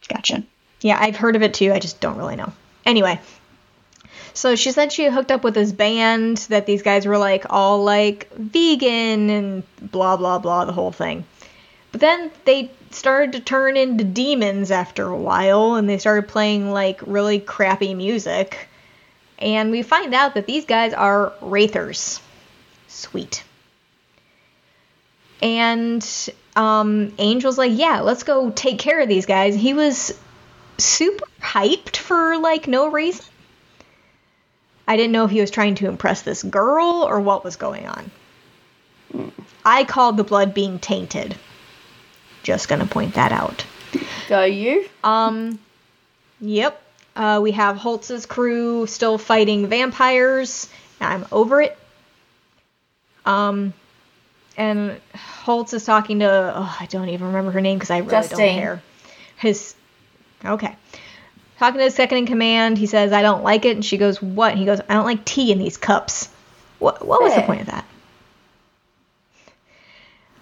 Gotcha. Yeah, I've heard of it too. I just don't really know. Anyway, so she said she hooked up with this band that these guys were like all like vegan and blah blah blah the whole thing. But then they started to turn into demons after a while and they started playing like really crappy music. And we find out that these guys are Wraithers. Sweet. And um, Angel's like, yeah, let's go take care of these guys. He was super hyped for like no reason. I didn't know if he was trying to impress this girl or what was going on. I called the blood being tainted. Just gonna point that out. Go you. Um, yep. Uh, we have Holtz's crew still fighting vampires. I'm over it. Um, and Holtz is talking to oh, I don't even remember her name because I really Justine. don't care. His okay. Talking to his second in command, he says, I don't like it. And she goes, What? And he goes, I don't like tea in these cups. What, what was the point of that?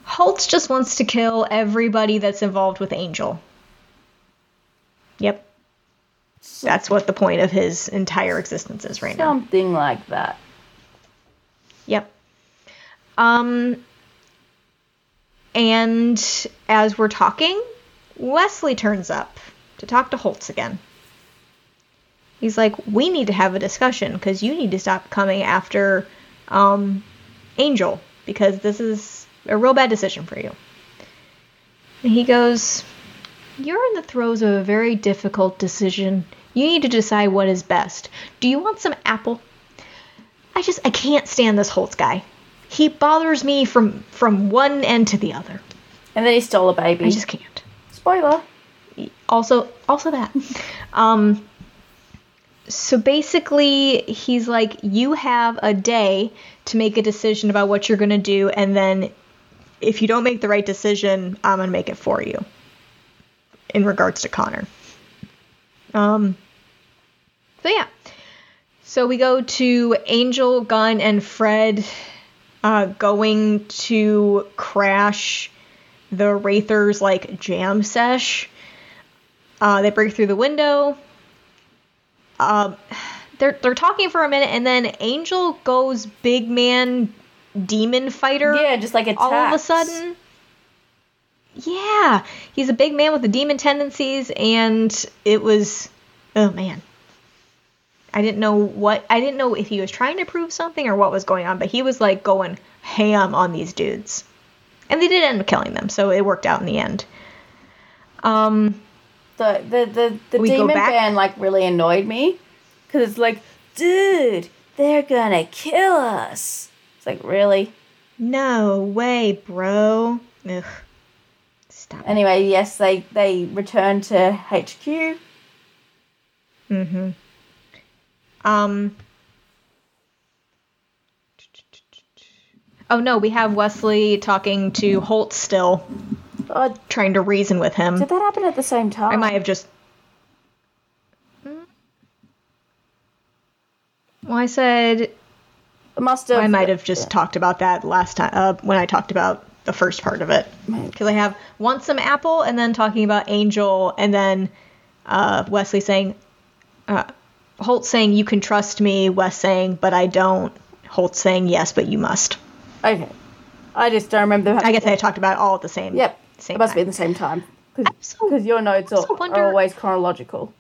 Holtz just wants to kill everybody that's involved with Angel. Yep. That's what the point of his entire existence is right now. Something like that. Yep. Um, and as we're talking, Wesley turns up to talk to Holtz again. He's like, "We need to have a discussion because you need to stop coming after um, Angel because this is a real bad decision for you." And he goes, "You're in the throes of a very difficult decision. You need to decide what is best. Do you want some apple?" I just I can't stand this Holtz guy. He bothers me from from one end to the other. And then he stole a baby. I just can't. Spoiler. Also also that. um so basically he's like you have a day to make a decision about what you're going to do and then if you don't make the right decision, I'm going to make it for you. In regards to Connor. Um so yeah. So we go to Angel, Gunn, and Fred uh, going to crash the Wraithers like jam sesh. Uh, they break through the window. Um, they're they're talking for a minute, and then Angel goes big man demon fighter. Yeah, just like all of a sudden. Yeah, he's a big man with the demon tendencies, and it was, oh man. I didn't know what I didn't know if he was trying to prove something or what was going on, but he was like going ham on these dudes. And they did end up killing them, so it worked out in the end. Um The the the, the demon band like really annoyed me because it's like, dude, they're gonna kill us. It's like really. no way, bro. Ugh. Stop. Anyway, yes, they they return to HQ. Mm-hmm. Um. Oh no, we have Wesley talking to Holt still, Oh, trying to reason with him. did that happen at the same time? I might have just. Hmm? Well, I said must have. I might have just talked about that last time uh, when I talked about the first part of it. Because I have want some apple, and then talking about Angel, and then uh, Wesley saying, uh, Holt saying you can trust me, Wes saying but I don't, Holt saying yes but you must. Okay. I just don't remember. I guess I talked about it all at the same. Yep. Same it must be time. at the same time because your notes are, wonder- are always chronological.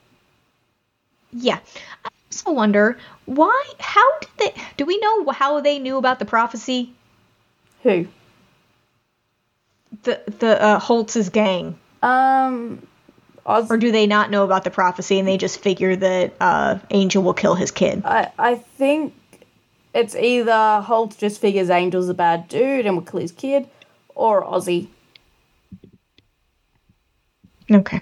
Yeah. I also wonder why. How did they? Do we know how they knew about the prophecy? Who? The the uh, Holtz's gang. Um, Oz. Or do they not know about the prophecy and they just figure that uh, Angel will kill his kid? I I think it's either Holt just figures Angel's a bad dude and will kill his kid, or Ozzy. Okay.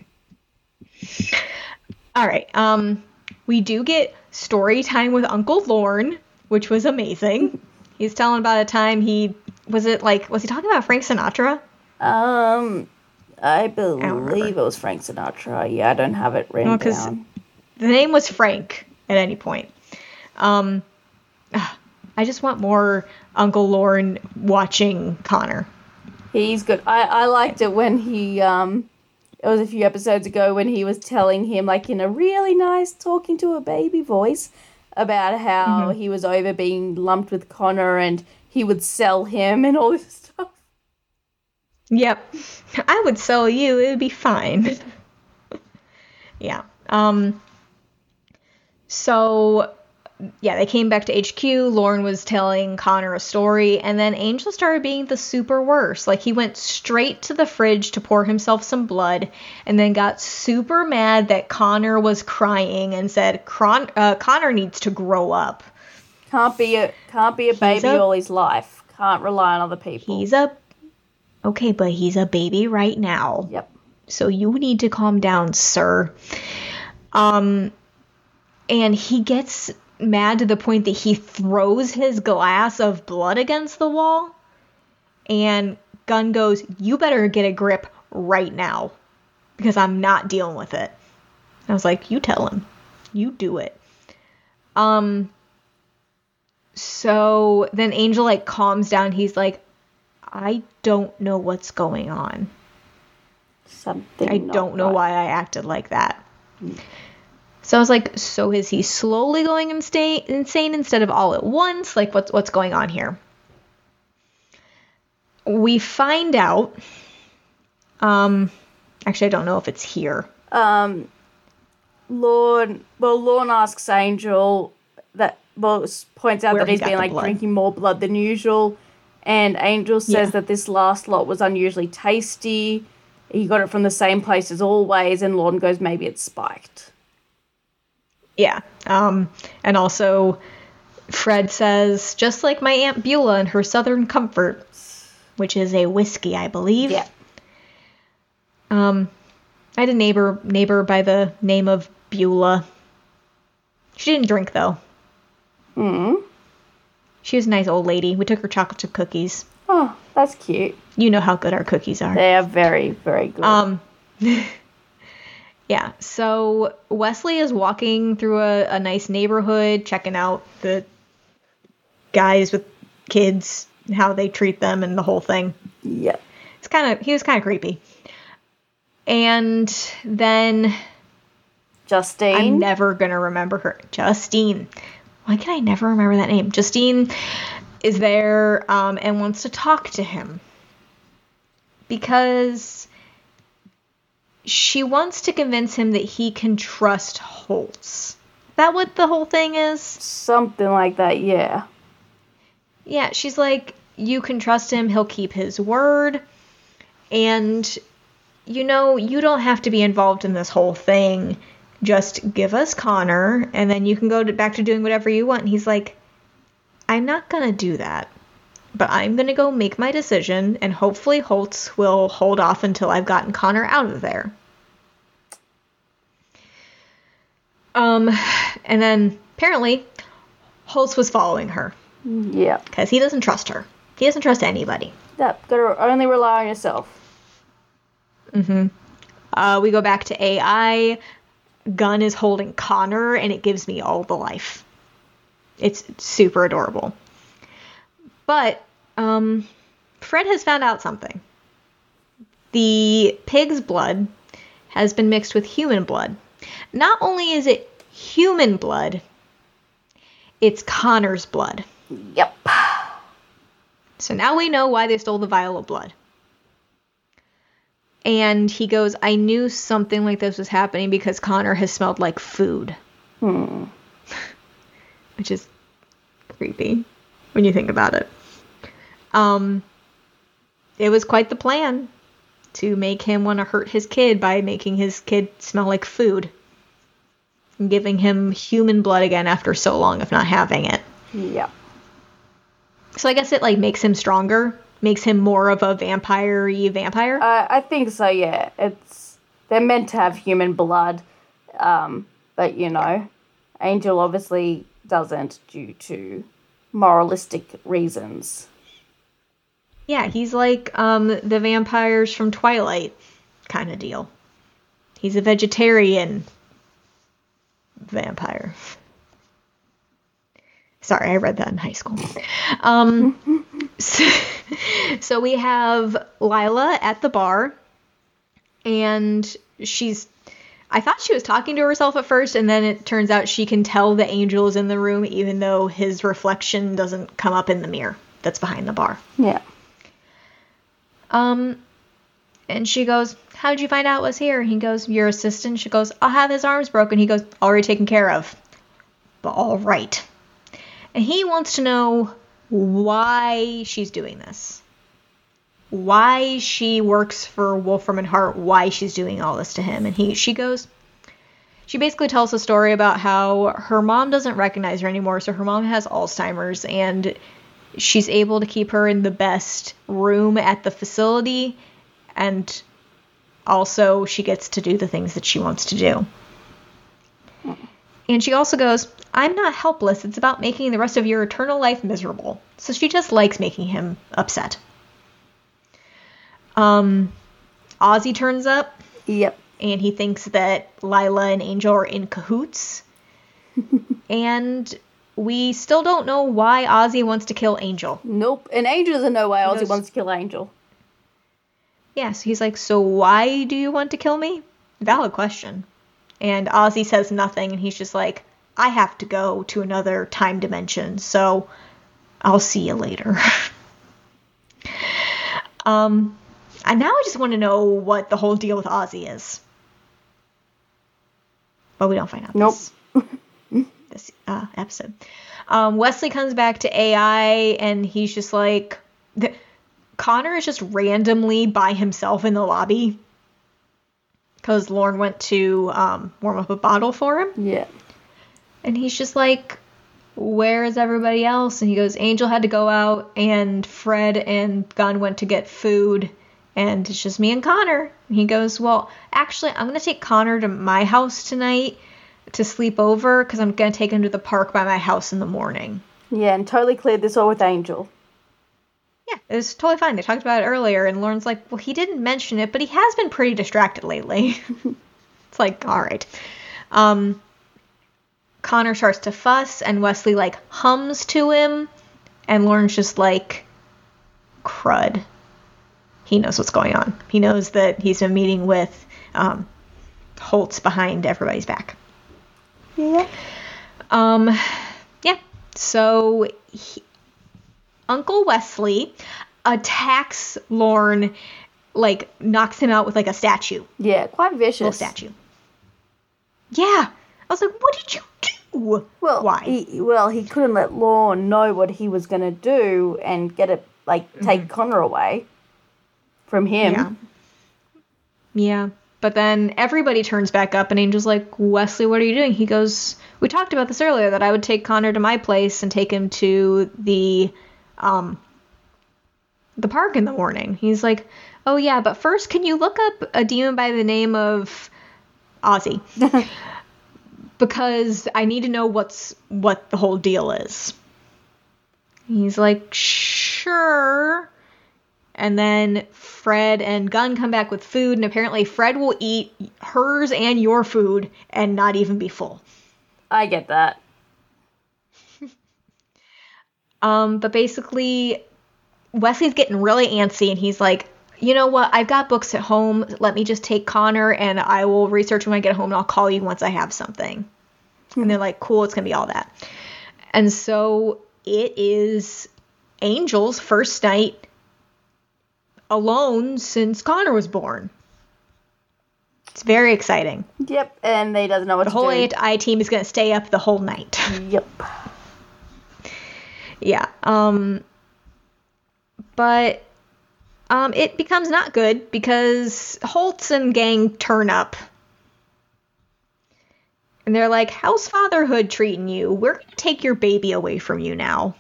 All right. Um, we do get story time with Uncle Lorne, which was amazing. He's telling about a time he was it like was he talking about Frank Sinatra? Um, I believe it was Frank Sinatra. Yeah, I don't have it written 'cause- down. The name was Frank at any point. Um, ah, I just want more Uncle Lorne watching Connor. He's good. I, I liked it when he um it was a few episodes ago when he was telling him like in a really nice talking to a baby voice about how he was over being lumped with Connor and he would sell him and all this stuff. Yep. I would sell you. It would be fine. yeah. Um so yeah, they came back to HQ. Lorne was telling Connor a story, and then Angel started being the super worst. Like he went straight to the fridge to pour himself some blood, and then got super mad that Connor was crying and said, Cron- uh, "Connor needs to grow up. Can't be a can't be a baby a- all his life. Can't rely on other people. He's a okay, but he's a baby right now." Yep. So you need to calm down, sir. Um, and he gets mad to the point that he throws his glass of blood against the wall. And Gunn goes, You better get a grip right now because I'm not dealing with it. I was like, You tell him. You do it. Um, so then Angel like calms down. He's like, I don't know what's going on. Something. I don't know right. why I acted like that. So I was like, so is he slowly going insta- insane instead of all at once? Like, what's what's going on here? We find out. Um, actually, I don't know if it's here. Um, Lorne. Well, Lorne asks Angel that. Well, points out Where that he he's been like blood. drinking more blood than usual, and Angel says Yeah. that this last lot was unusually tasty. He got it from the same place as always, and Lorne goes, maybe it's spiked. Yeah. Um, and also, Fred says, just like my Aunt Beulah and her Southern Comfort, which is a whiskey, I believe. Yeah. Um, I had a neighbor neighbor by the name of Beulah. She didn't drink though. Hmm. She was a nice old lady. We took her chocolate chip cookies. Oh, that's cute. You know how good our cookies are. They are very, very good. Um, yeah. So Wesley is walking through a, a nice neighborhood, checking out the guys with kids, how they treat them, and the whole thing. yeah. It's kind of he was kind of creepy. And then Justine. I'm never gonna remember her. Justine. Why can I never remember that name? Justine is there um, and wants to talk to him because she wants to convince him that he can trust Holtz. That what the whole thing is? Something like that, yeah. Yeah, she's like, you can trust him, he'll keep his word. And, you know, you don't have to be involved in this whole thing. Just give us Connor, and then you can go to, back to doing whatever you want. And he's like, I'm not gonna do that. But I'm gonna go make my decision, and hopefully Holtz will hold off until I've gotten Connor out of there. Um, and then apparently Holtz was following her Yeah. because he doesn't trust her. He doesn't trust anybody. Yep. Gotta only rely on yourself. Mm-hmm. Uh, we go back to AI. Gunn is holding Connor, and it gives me all the life. It's super adorable. But um, Fred has found out something. The pig's blood has been mixed with human blood. Not only is it human blood, it's Connor's blood. Yep. So now we know why they stole the vial of blood. And he goes, I knew something like this was happening because Connor has smelled like food. Hmm. Which is creepy when you think about it. Um, it was quite the plan to make him want to hurt his kid by making his kid smell like food. And giving him human blood again after so long of not having it. Yep. So I guess it like makes him stronger, makes him more of a vampire-y vampire. Uh, I think so. Yeah. It's they're meant to have human blood, um, but you know, Angel obviously doesn't due to moralistic reasons. yeah, he's like um the vampires from Twilight kind of deal. He's a vegetarian vampire. Sorry, I read that in high school. Um, so, so we have Lilah at the bar, and she's. I thought she was talking to herself at first, and then it turns out she can tell the angel is in the room, even though his reflection doesn't come up in the mirror that's behind the bar. Yeah. Um, and she goes, How did you find out was here? He goes, Your assistant. She goes, I'll have his arms broken. He goes, Already taken care of. But all right. And he wants to know why she's doing this. Why she works for Wolfram and Hart, why she's doing all this to him. And he she goes she basically tells a story about how her mom doesn't recognize her anymore, so her mom has Alzheimer's and she's able to keep her in the best room at the facility and also she gets to do the things that she wants to do. And she also goes, I'm not helpless. It's about making the rest of your eternal life miserable. So she just likes making him upset. Um, Ozzy turns up Yep. and he thinks that Lilah and Angel are in cahoots. and we still don't know why Ozzy wants to kill Angel. Nope. And Angel doesn't know why Ozzy wants to kill Angel. Yes, he's like, So why do you want to kill me? Valid question. And Ozzy says nothing, and he's just like, I have to go to another time dimension, so I'll see you later. um, and now I just want to know what the whole deal with Ozzy is. But we don't find out. Nope. This, this uh, episode. Um, Wesley comes back to AI, and he's just like, the, Connor is just randomly by himself in the lobby because Lorne went to um, warm up a bottle for him, Yeah. And he's just like, "Where is everybody else?" And he goes, "Angel had to go out, and Fred and Gunn went to get food, and it's just me and Connor." And he goes, "Well, actually, I'm gonna take Connor to my house tonight to sleep over because I'm gonna take him to the park by my house in the morning." Yeah, and totally cleared this all with Angel. Yeah, it was totally fine. They talked about it earlier, and Lorne's like, well, he didn't mention it, but he has been pretty distracted lately. it's like, all right. Um, Connor starts to fuss, and Wesley, like, hums to him, and Lorne's just like, crud. He knows what's going on. He knows that he's been meeting with um, Holtz behind everybody's back. Yeah. Um, yeah. So he, Uncle Wesley attacks Lorne, like knocks him out with like a statue, Yeah, quite vicious. little statue. Yeah, I was like, what did you? Well, why? He, well, he couldn't let Lorne know what he was going to do and get it, like, take Connor away from him. Yeah. Yeah. But then everybody turns back up, and Angel's like, Wesley, what are you doing? He goes, We talked about this earlier that I would take Connor to my place and take him to the um the park in the morning. He's like, Oh yeah, but first can you look up a demon by the name of Ozzy? because I need to know what's what the whole deal is. He's like, sure. And then Fred and Gunn come back with food, and apparently Fred will eat hers and your food and not even be full. I get that. Um, but basically, Wesley's getting really antsy, and he's like, you know what? I've got books at home. Let me just take Connor, and I will research when I get home, and I'll call you once I have something. And they're like, cool, it's gonna be all that. And so it is Angel's first night alone since Connor was born. It's very exciting. Yep, and they doesn't know what The to The whole do. AI team is gonna stay up the whole night. Yep. Yeah. Um but um it becomes not good because Holtz and gang turn up. And they're like, "How's fatherhood treating you? We're going to take your baby away from you now."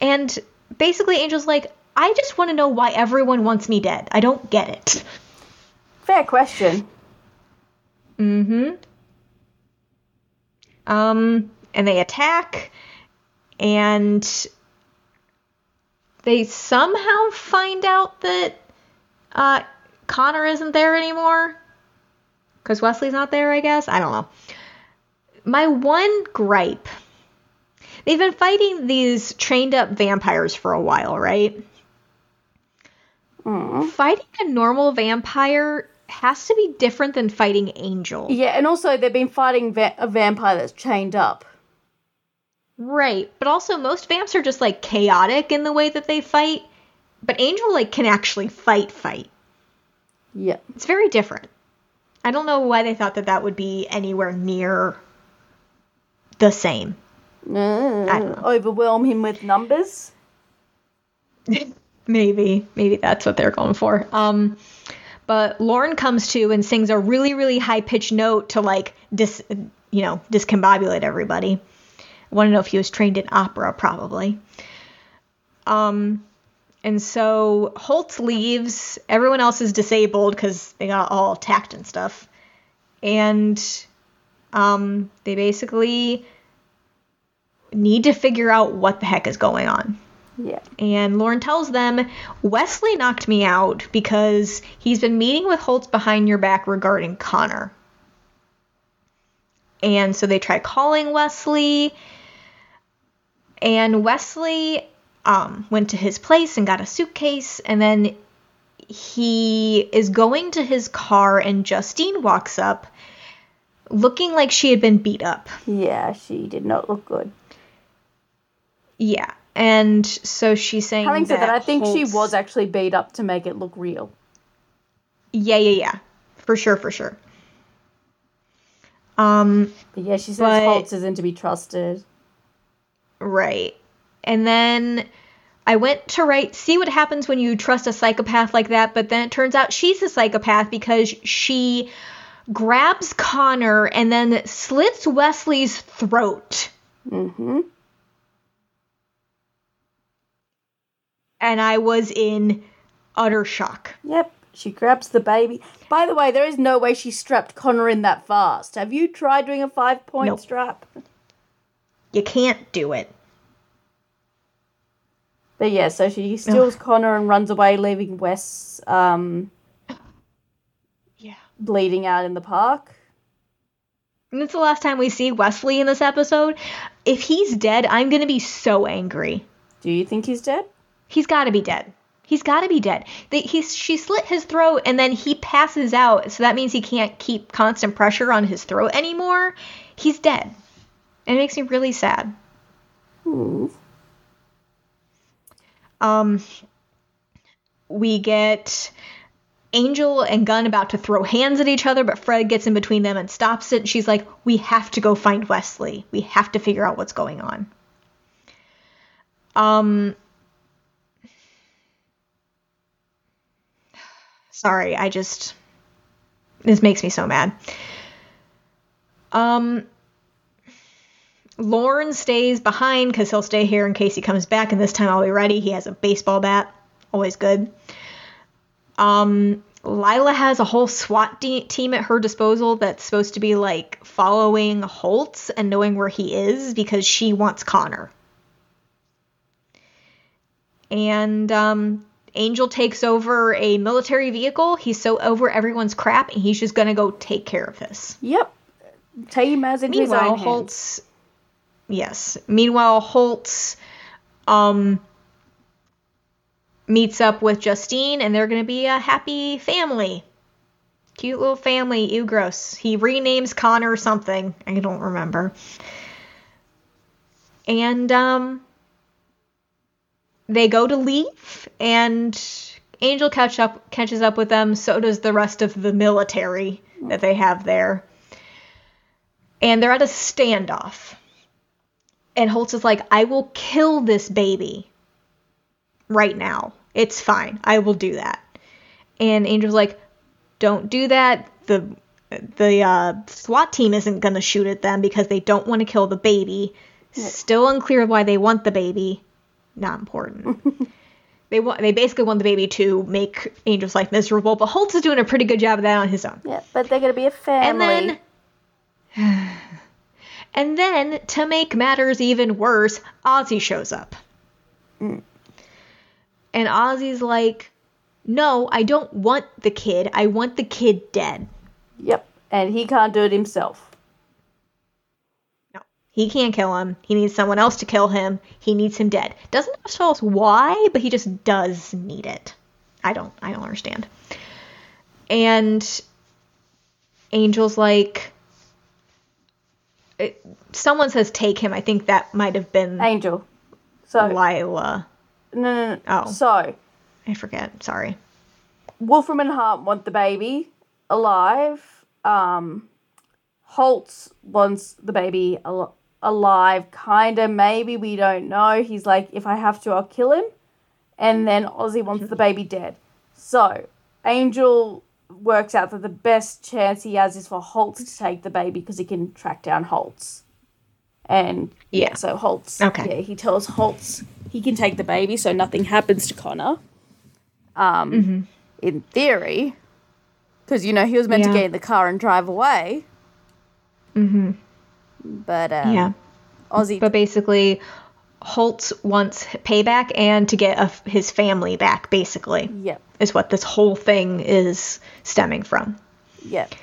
And basically Angel's like, "I just want to know why everyone wants me dead. I don't get it." Fair question. Mm-hmm. Um, and they attack, and they somehow find out that uh, Connor isn't there anymore. Because Wesley's not there, I guess. I don't know. My one gripe they've been fighting these trained up vampires for a while, right? Mm. Fighting a normal vampire has to be different than fighting Angel. Yeah, and also they've been fighting va- a vampire that's chained up. Right, but also most vamps are just like chaotic in the way that they fight, but Angel like can actually fight fight. Yep. It's very different. I don't know why they thought that that would be anywhere near the same. Know. overwhelm him with numbers. maybe, maybe that's what they're going for. Um but Lorne comes to and sings a really really high pitched note to like dis you know, discombobulate everybody. I want to know if he was trained in opera probably. Um and so Holtz leaves. Everyone else is disabled because they got all attacked and stuff. And Um, they basically need to figure out what the heck is going on. Yeah. And Lorne tells them, Wesley knocked me out because he's been meeting with Holtz behind your back regarding Connor. And so they try calling Wesley. And Wesley um, went to his place and got a suitcase. And then he is going to his car, and Justine walks up looking like she had been beat up. Yeah, she did not look good. Yeah. And so she's saying Having said that, I think she was actually beat up to make it look real. Yeah, yeah, yeah. For sure, for sure. Um, But yeah, she says But- Holtz isn't to be trusted. Right. And then I went to write, see what happens when you trust a psychopath like that, but then it turns out she's a psychopath because she grabs Connor and then slits Wesley's throat. Mm-hmm. And I was in utter shock. Yep. She grabs the baby. By the way, there is no way she strapped Connor in that fast. Have you tried doing a five point Nope. strap? You can't do it. But yeah, so she steals Connor and runs away, leaving Wes um, Yeah. bleeding out in the park. And it's the last time we see Wesley in this episode. If he's dead, I'm going to be so angry. Do you think he's dead? He's got to be dead. He's got to be dead. They, he's, she slit his throat and then he passes out, so that means he can't keep constant pressure on his throat anymore. He's dead. And it makes me really sad. Um, we get Angel and Gunn about to throw hands at each other, but Fred gets in between them and stops it. She's like, We have to go find Wesley. We have to figure out what's going on. Um, sorry, I just. This makes me so mad. Um, Lorne stays behind because he'll stay here in case he comes back, and this time I'll be ready. He has a baseball bat, always good. Um, Lilah has a whole SWAT de- team at her disposal that's supposed to be like following Holtz and knowing where he is because she wants Connor. And um, Angel takes over a military vehicle. He's so over everyone's crap, and he's just gonna go take care of this. Yep. Him as his Meanwhile, own hands. Holtz. Yes. Meanwhile, Holtz um, meets up with Justine, and they're going to be a happy family. Cute little family. Ew, gross. He renames Connor something. I don't remember. And um, they go to leave, and Angel catch up catches up with them. So does the rest of the military that they have there and they're at a standoff. And Holtz is like, I will kill this baby right now. It's fine. I will do that. And Angel's like, don't do that. The the uh, SWAT team isn't going to shoot at them because they don't want to kill the baby. Still unclear why they want the baby. Not important. they want they basically want the baby to make Angel's life miserable, but Holtz is doing a pretty good job of that on his own. Yeah, but they're going to be a family. And then And then, to make matters even worse, Ozzy shows up. Mm. And Ozzy's like, No, I don't want the kid. I want the kid dead. Yep. And he can't do it himself. No, he can't kill him. He needs someone else to kill him. He needs him dead. Doesn't tell us why, but he just does need it. I don't. I don't understand. And Angel's like, it, someone says take him. I think that might have been Angel. So, Lilah. no, no, no. Oh. So, I forget. Sorry. Wolfram and Hart want the baby alive. Um, Holtz wants the baby al- alive, kinda, maybe, we don't know. He's like, if I have to, I'll kill him. And then Ozzy wants the baby dead. So, Angel works out that the best chance he has is for Holtz to take the baby because he can track down Holtz. And Yeah. so Holtz, Okay. yeah, he tells Holtz he can take the baby so nothing happens to Connor. Um, in theory, because you know he was meant to get in the car and drive away. Mm-hmm. But um, Yeah. Ozzy. But basically, Holtz wants payback and to get a, his family back, basically, yep. is what this whole thing is stemming from. Yep.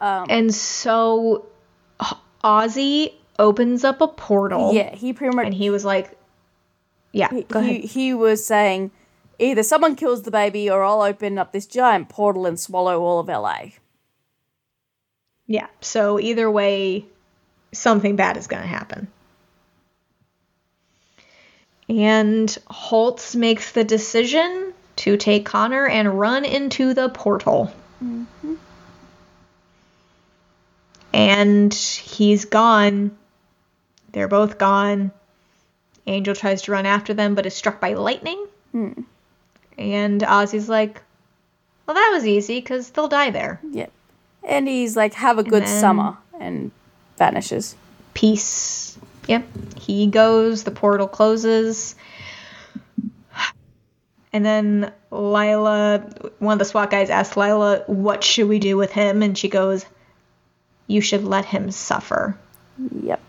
Um, And so Ozzy opens up a portal. yeah. He pretty much And he was like, yeah, go he, ahead. he was saying either someone kills the baby or I'll open up this giant portal and swallow all of LA. Yeah. So either way, something bad is going to happen. And Holtz makes the decision to take Connor and run into the portal. Mm-hmm. And he's gone. They're both gone. Angel tries to run after them, but is struck by lightning. Hmm. And Ozzy's like, well, that was easy because they'll die there. Yep. And he's like, have a good summer and vanishes. Peace. Yep. He goes, the portal closes. And then Lilah, one of the SWAT guys asks Lilah, what should we do with him? And she goes, you should let him suffer. Yep.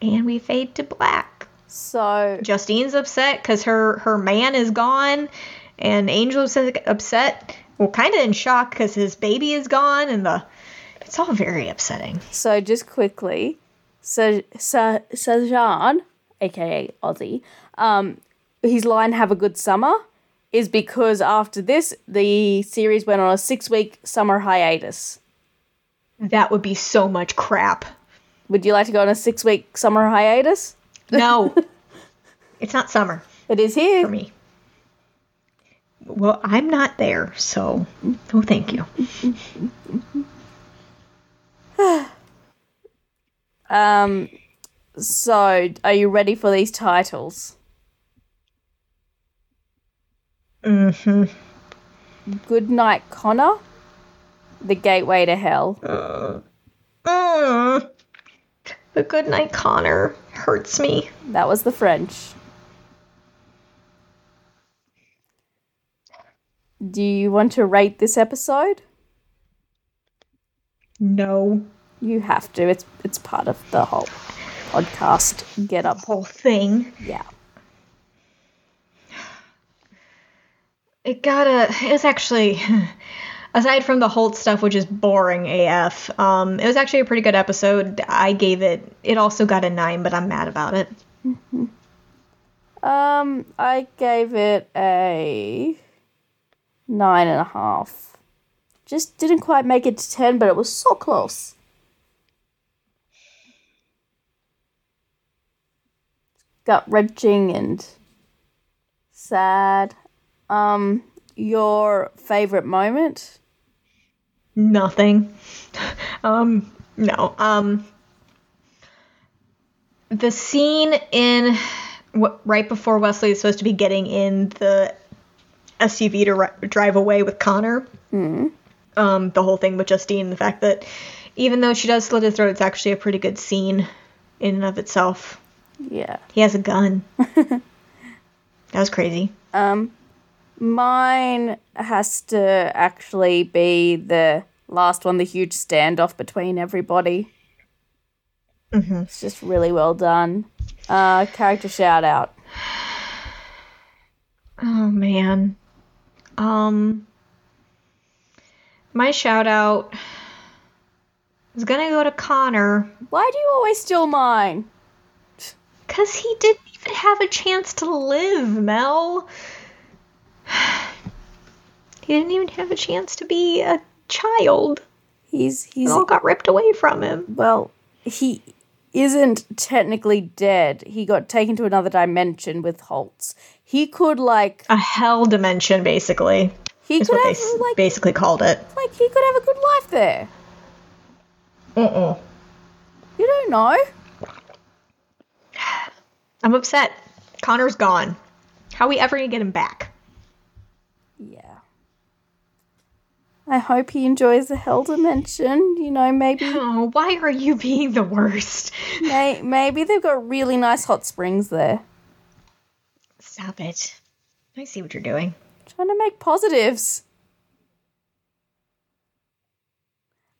And we fade to black. So Justine's upset because her, her man is gone. And Angel's uh, upset, well, kind of in shock because his baby is gone. And the, it's all very upsetting. So just quickly, Sahjhan, aka Ozzy, um, his line "Have a good summer" is because after this, the series went on a six-week summer hiatus. That would be so much crap. Would you like to go on a six-week summer hiatus? No, it's not summer It is here for me. Well, I'm not there, so no thank you. Um, so are you ready for these titles? Mm-hmm. Good night, Connor. The gateway to hell. Mm. The good night, Connor. Hurts me. That was the French. Do you want to rate this episode? No. You have to. It's it's part of the whole podcast. Get up. Whole thing. Yeah. It got a. It was actually. Aside from the Holtz stuff, which is boring AF, um, it was actually a pretty good episode. I gave it. It also got a nine, but I'm mad about it. Um, I gave it a nine and a half. Just didn't quite make it to ten, but it was so close. Gut wrenching and sad. Um, your favorite moment? Nothing. um, no. Um, the scene in what right before Wesley is supposed to be getting in the SUV to ri- drive away with Connor. Um, the whole thing with Justine, the fact that even though she does slit his throat, it's actually a pretty good scene in and of itself. Yeah. He has a gun. that was crazy. Um, mine has to actually be the last one, the huge standoff between everybody. Mhm. It's just really well done. Uh, character shout out. Oh man. Um my shout out is gonna go to Connor Why do you always steal mine? Because he didn't even have a chance to live, Mel. He didn't even have a chance to be a child. He's It he's all got ripped away from him. well, he isn't technically dead. He got taken to another dimension with Holtz. He could like A hell dimension, basically, he could have like basically called it. like he could have a good life there. Uh-uh. You don't know. I'm upset. Connor's gone. How are we ever gonna get him back? Yeah. I hope he enjoys the hell dimension. You know, maybe Oh, why are you being the worst? may, maybe they've got really nice hot springs there. Stop it. I see what you're doing. Trying to make positives.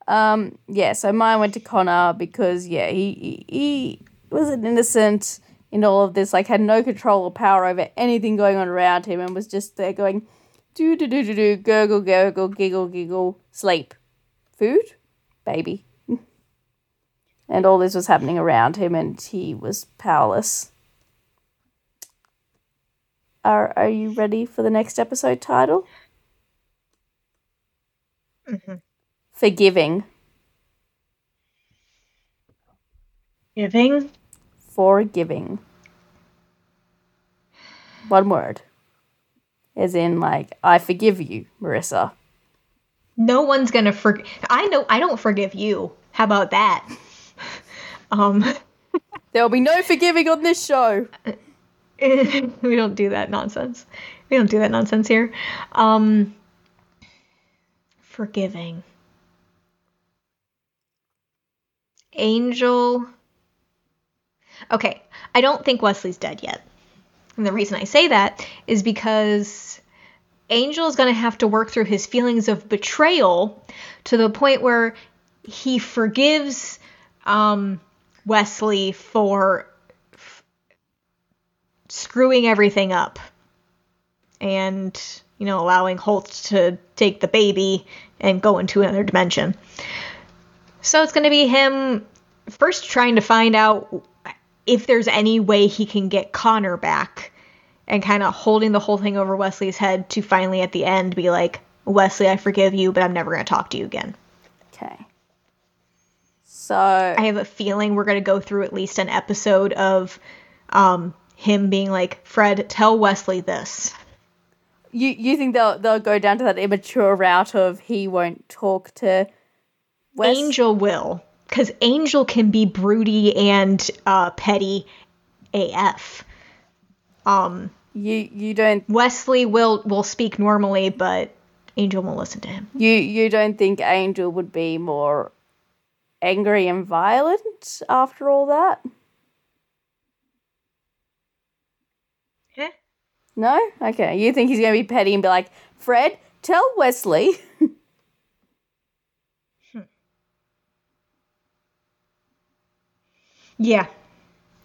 Um, yeah, so mine went to Connor because yeah, he, he he was an innocent in all of this, like had no control or power over anything going on around him, and was just there going, do do do do do, gurgle gurgle, giggle giggle, sleep, food, baby, and all this was happening around him, and he was powerless. Are Are you ready for the next episode title? Mhm. Forgiving. Giving. Forgiving. One word. As in, like, I forgive you, Marissa. No one's gonna for. I know. I don't forgive you. How about that? Um, There will be no forgiving on this show. we don't do that nonsense. We don't do that nonsense here. Um, forgiving. Angel. Okay, I don't think Wesley's dead yet. And the reason I say that is because Angel is going to have to work through his feelings of betrayal to the point where he forgives um, Wesley for f- screwing everything up and, you know, allowing Holtz to take the baby and go into another dimension. So it's going to be him first trying to find out if there's any way he can get Connor back and kind of holding the whole thing over Wesley's head to finally at the end be like, Wesley, I forgive you, but I'm never going to talk to you again. Okay. So, I have a feeling we're going to go through at least an episode of um, him being like, Fred, tell Wesley this. you you think they'll they'll go down to that immature route of he won't talk to Wes? Angel will, because Angel can be broody and uh, petty AF. Um, You you don't Wesley will will speak normally, but Angel won't listen to him. you you don't think Angel would be more angry and violent after all that? Eh? No? Okay. You think he's going to be petty and be like, Fred, tell Wesley. Yeah,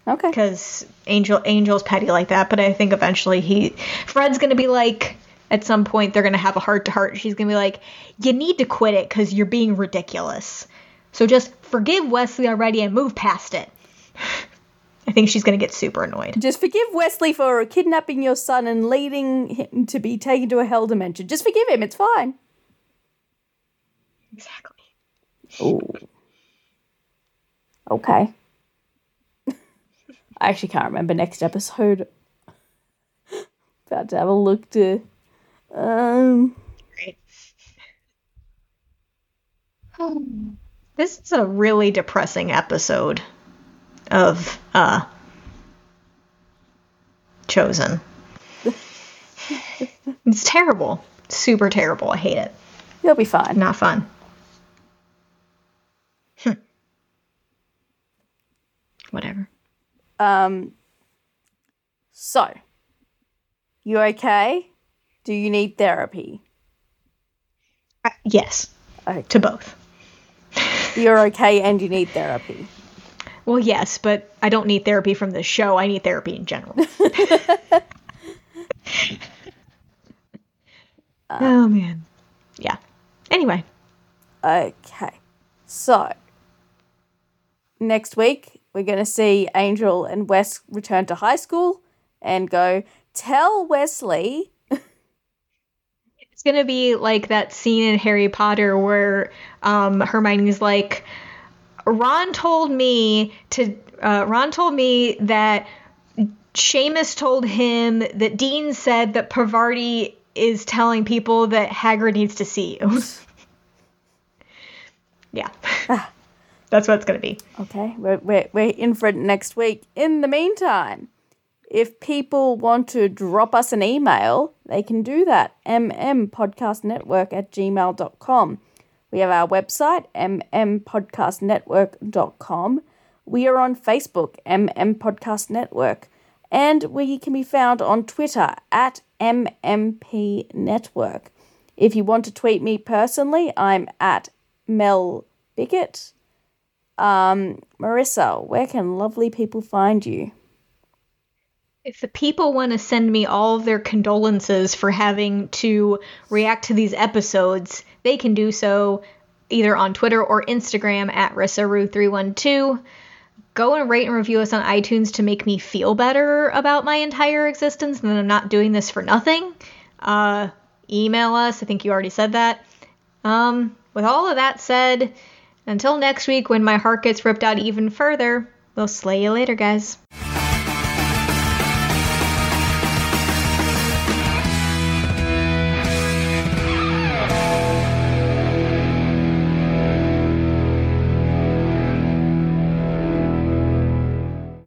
okay. because Angel Angel's petty like that, but I think eventually he Fred's gonna be like at some point they're gonna have a heart to heart. She's gonna be like, "You need to quit it because you're being ridiculous. So just forgive Wesley already and move past it." I think she's gonna get super annoyed. Just forgive Wesley for kidnapping your son and leading him to be taken to a hell dimension. Just forgive him. It's fine. Exactly. Ooh. Okay. I actually can't remember next episode. About to have a look to. Um. This is a really depressing episode of uh Chosen. it's terrible. Super terrible. I hate it. You'll be fine. Not fun. Whatever. Um. So. You okay? Do you need therapy? Uh, yes, Okay. to both. You're okay and you need therapy. Well, yes, but I don't need therapy from this show. I need therapy in general. oh man. Yeah. Anyway, Okay. So, next week, we're going to see Angel and Wes return to high school and go, tell Wesley. it's gonna be like that scene in Harry Potter where um, Hermione's like, Ron told me to. Uh, Ron told me that Seamus told him that Dean said that Pavarti is telling people that Hagrid needs to see you. yeah. That's what it's going to be. Okay, we're, we're, we're in for it next week. In the meantime, if people want to drop us an email, they can do that. mmpodcastnetwork at gmail.com. We have our website, mmpodcastnetwork.com. We are on Facebook, MM Podcast Network. And we can be found on Twitter at MMP Network. If you want to tweet me personally, I'm at Mel Bigot. Um, Marissa, where can lovely people find you? If the people want to send me all of their condolences for having to react to these episodes, they can do so either on Twitter or Instagram at Rissaru312. Go and rate and review us on iTunes to make me feel better about my entire existence and that I'm not doing this for nothing. Uh, email us. I think you already said that. Um, with all of that said, until next week when my heart gets ripped out even further, we'll slay you later, guys.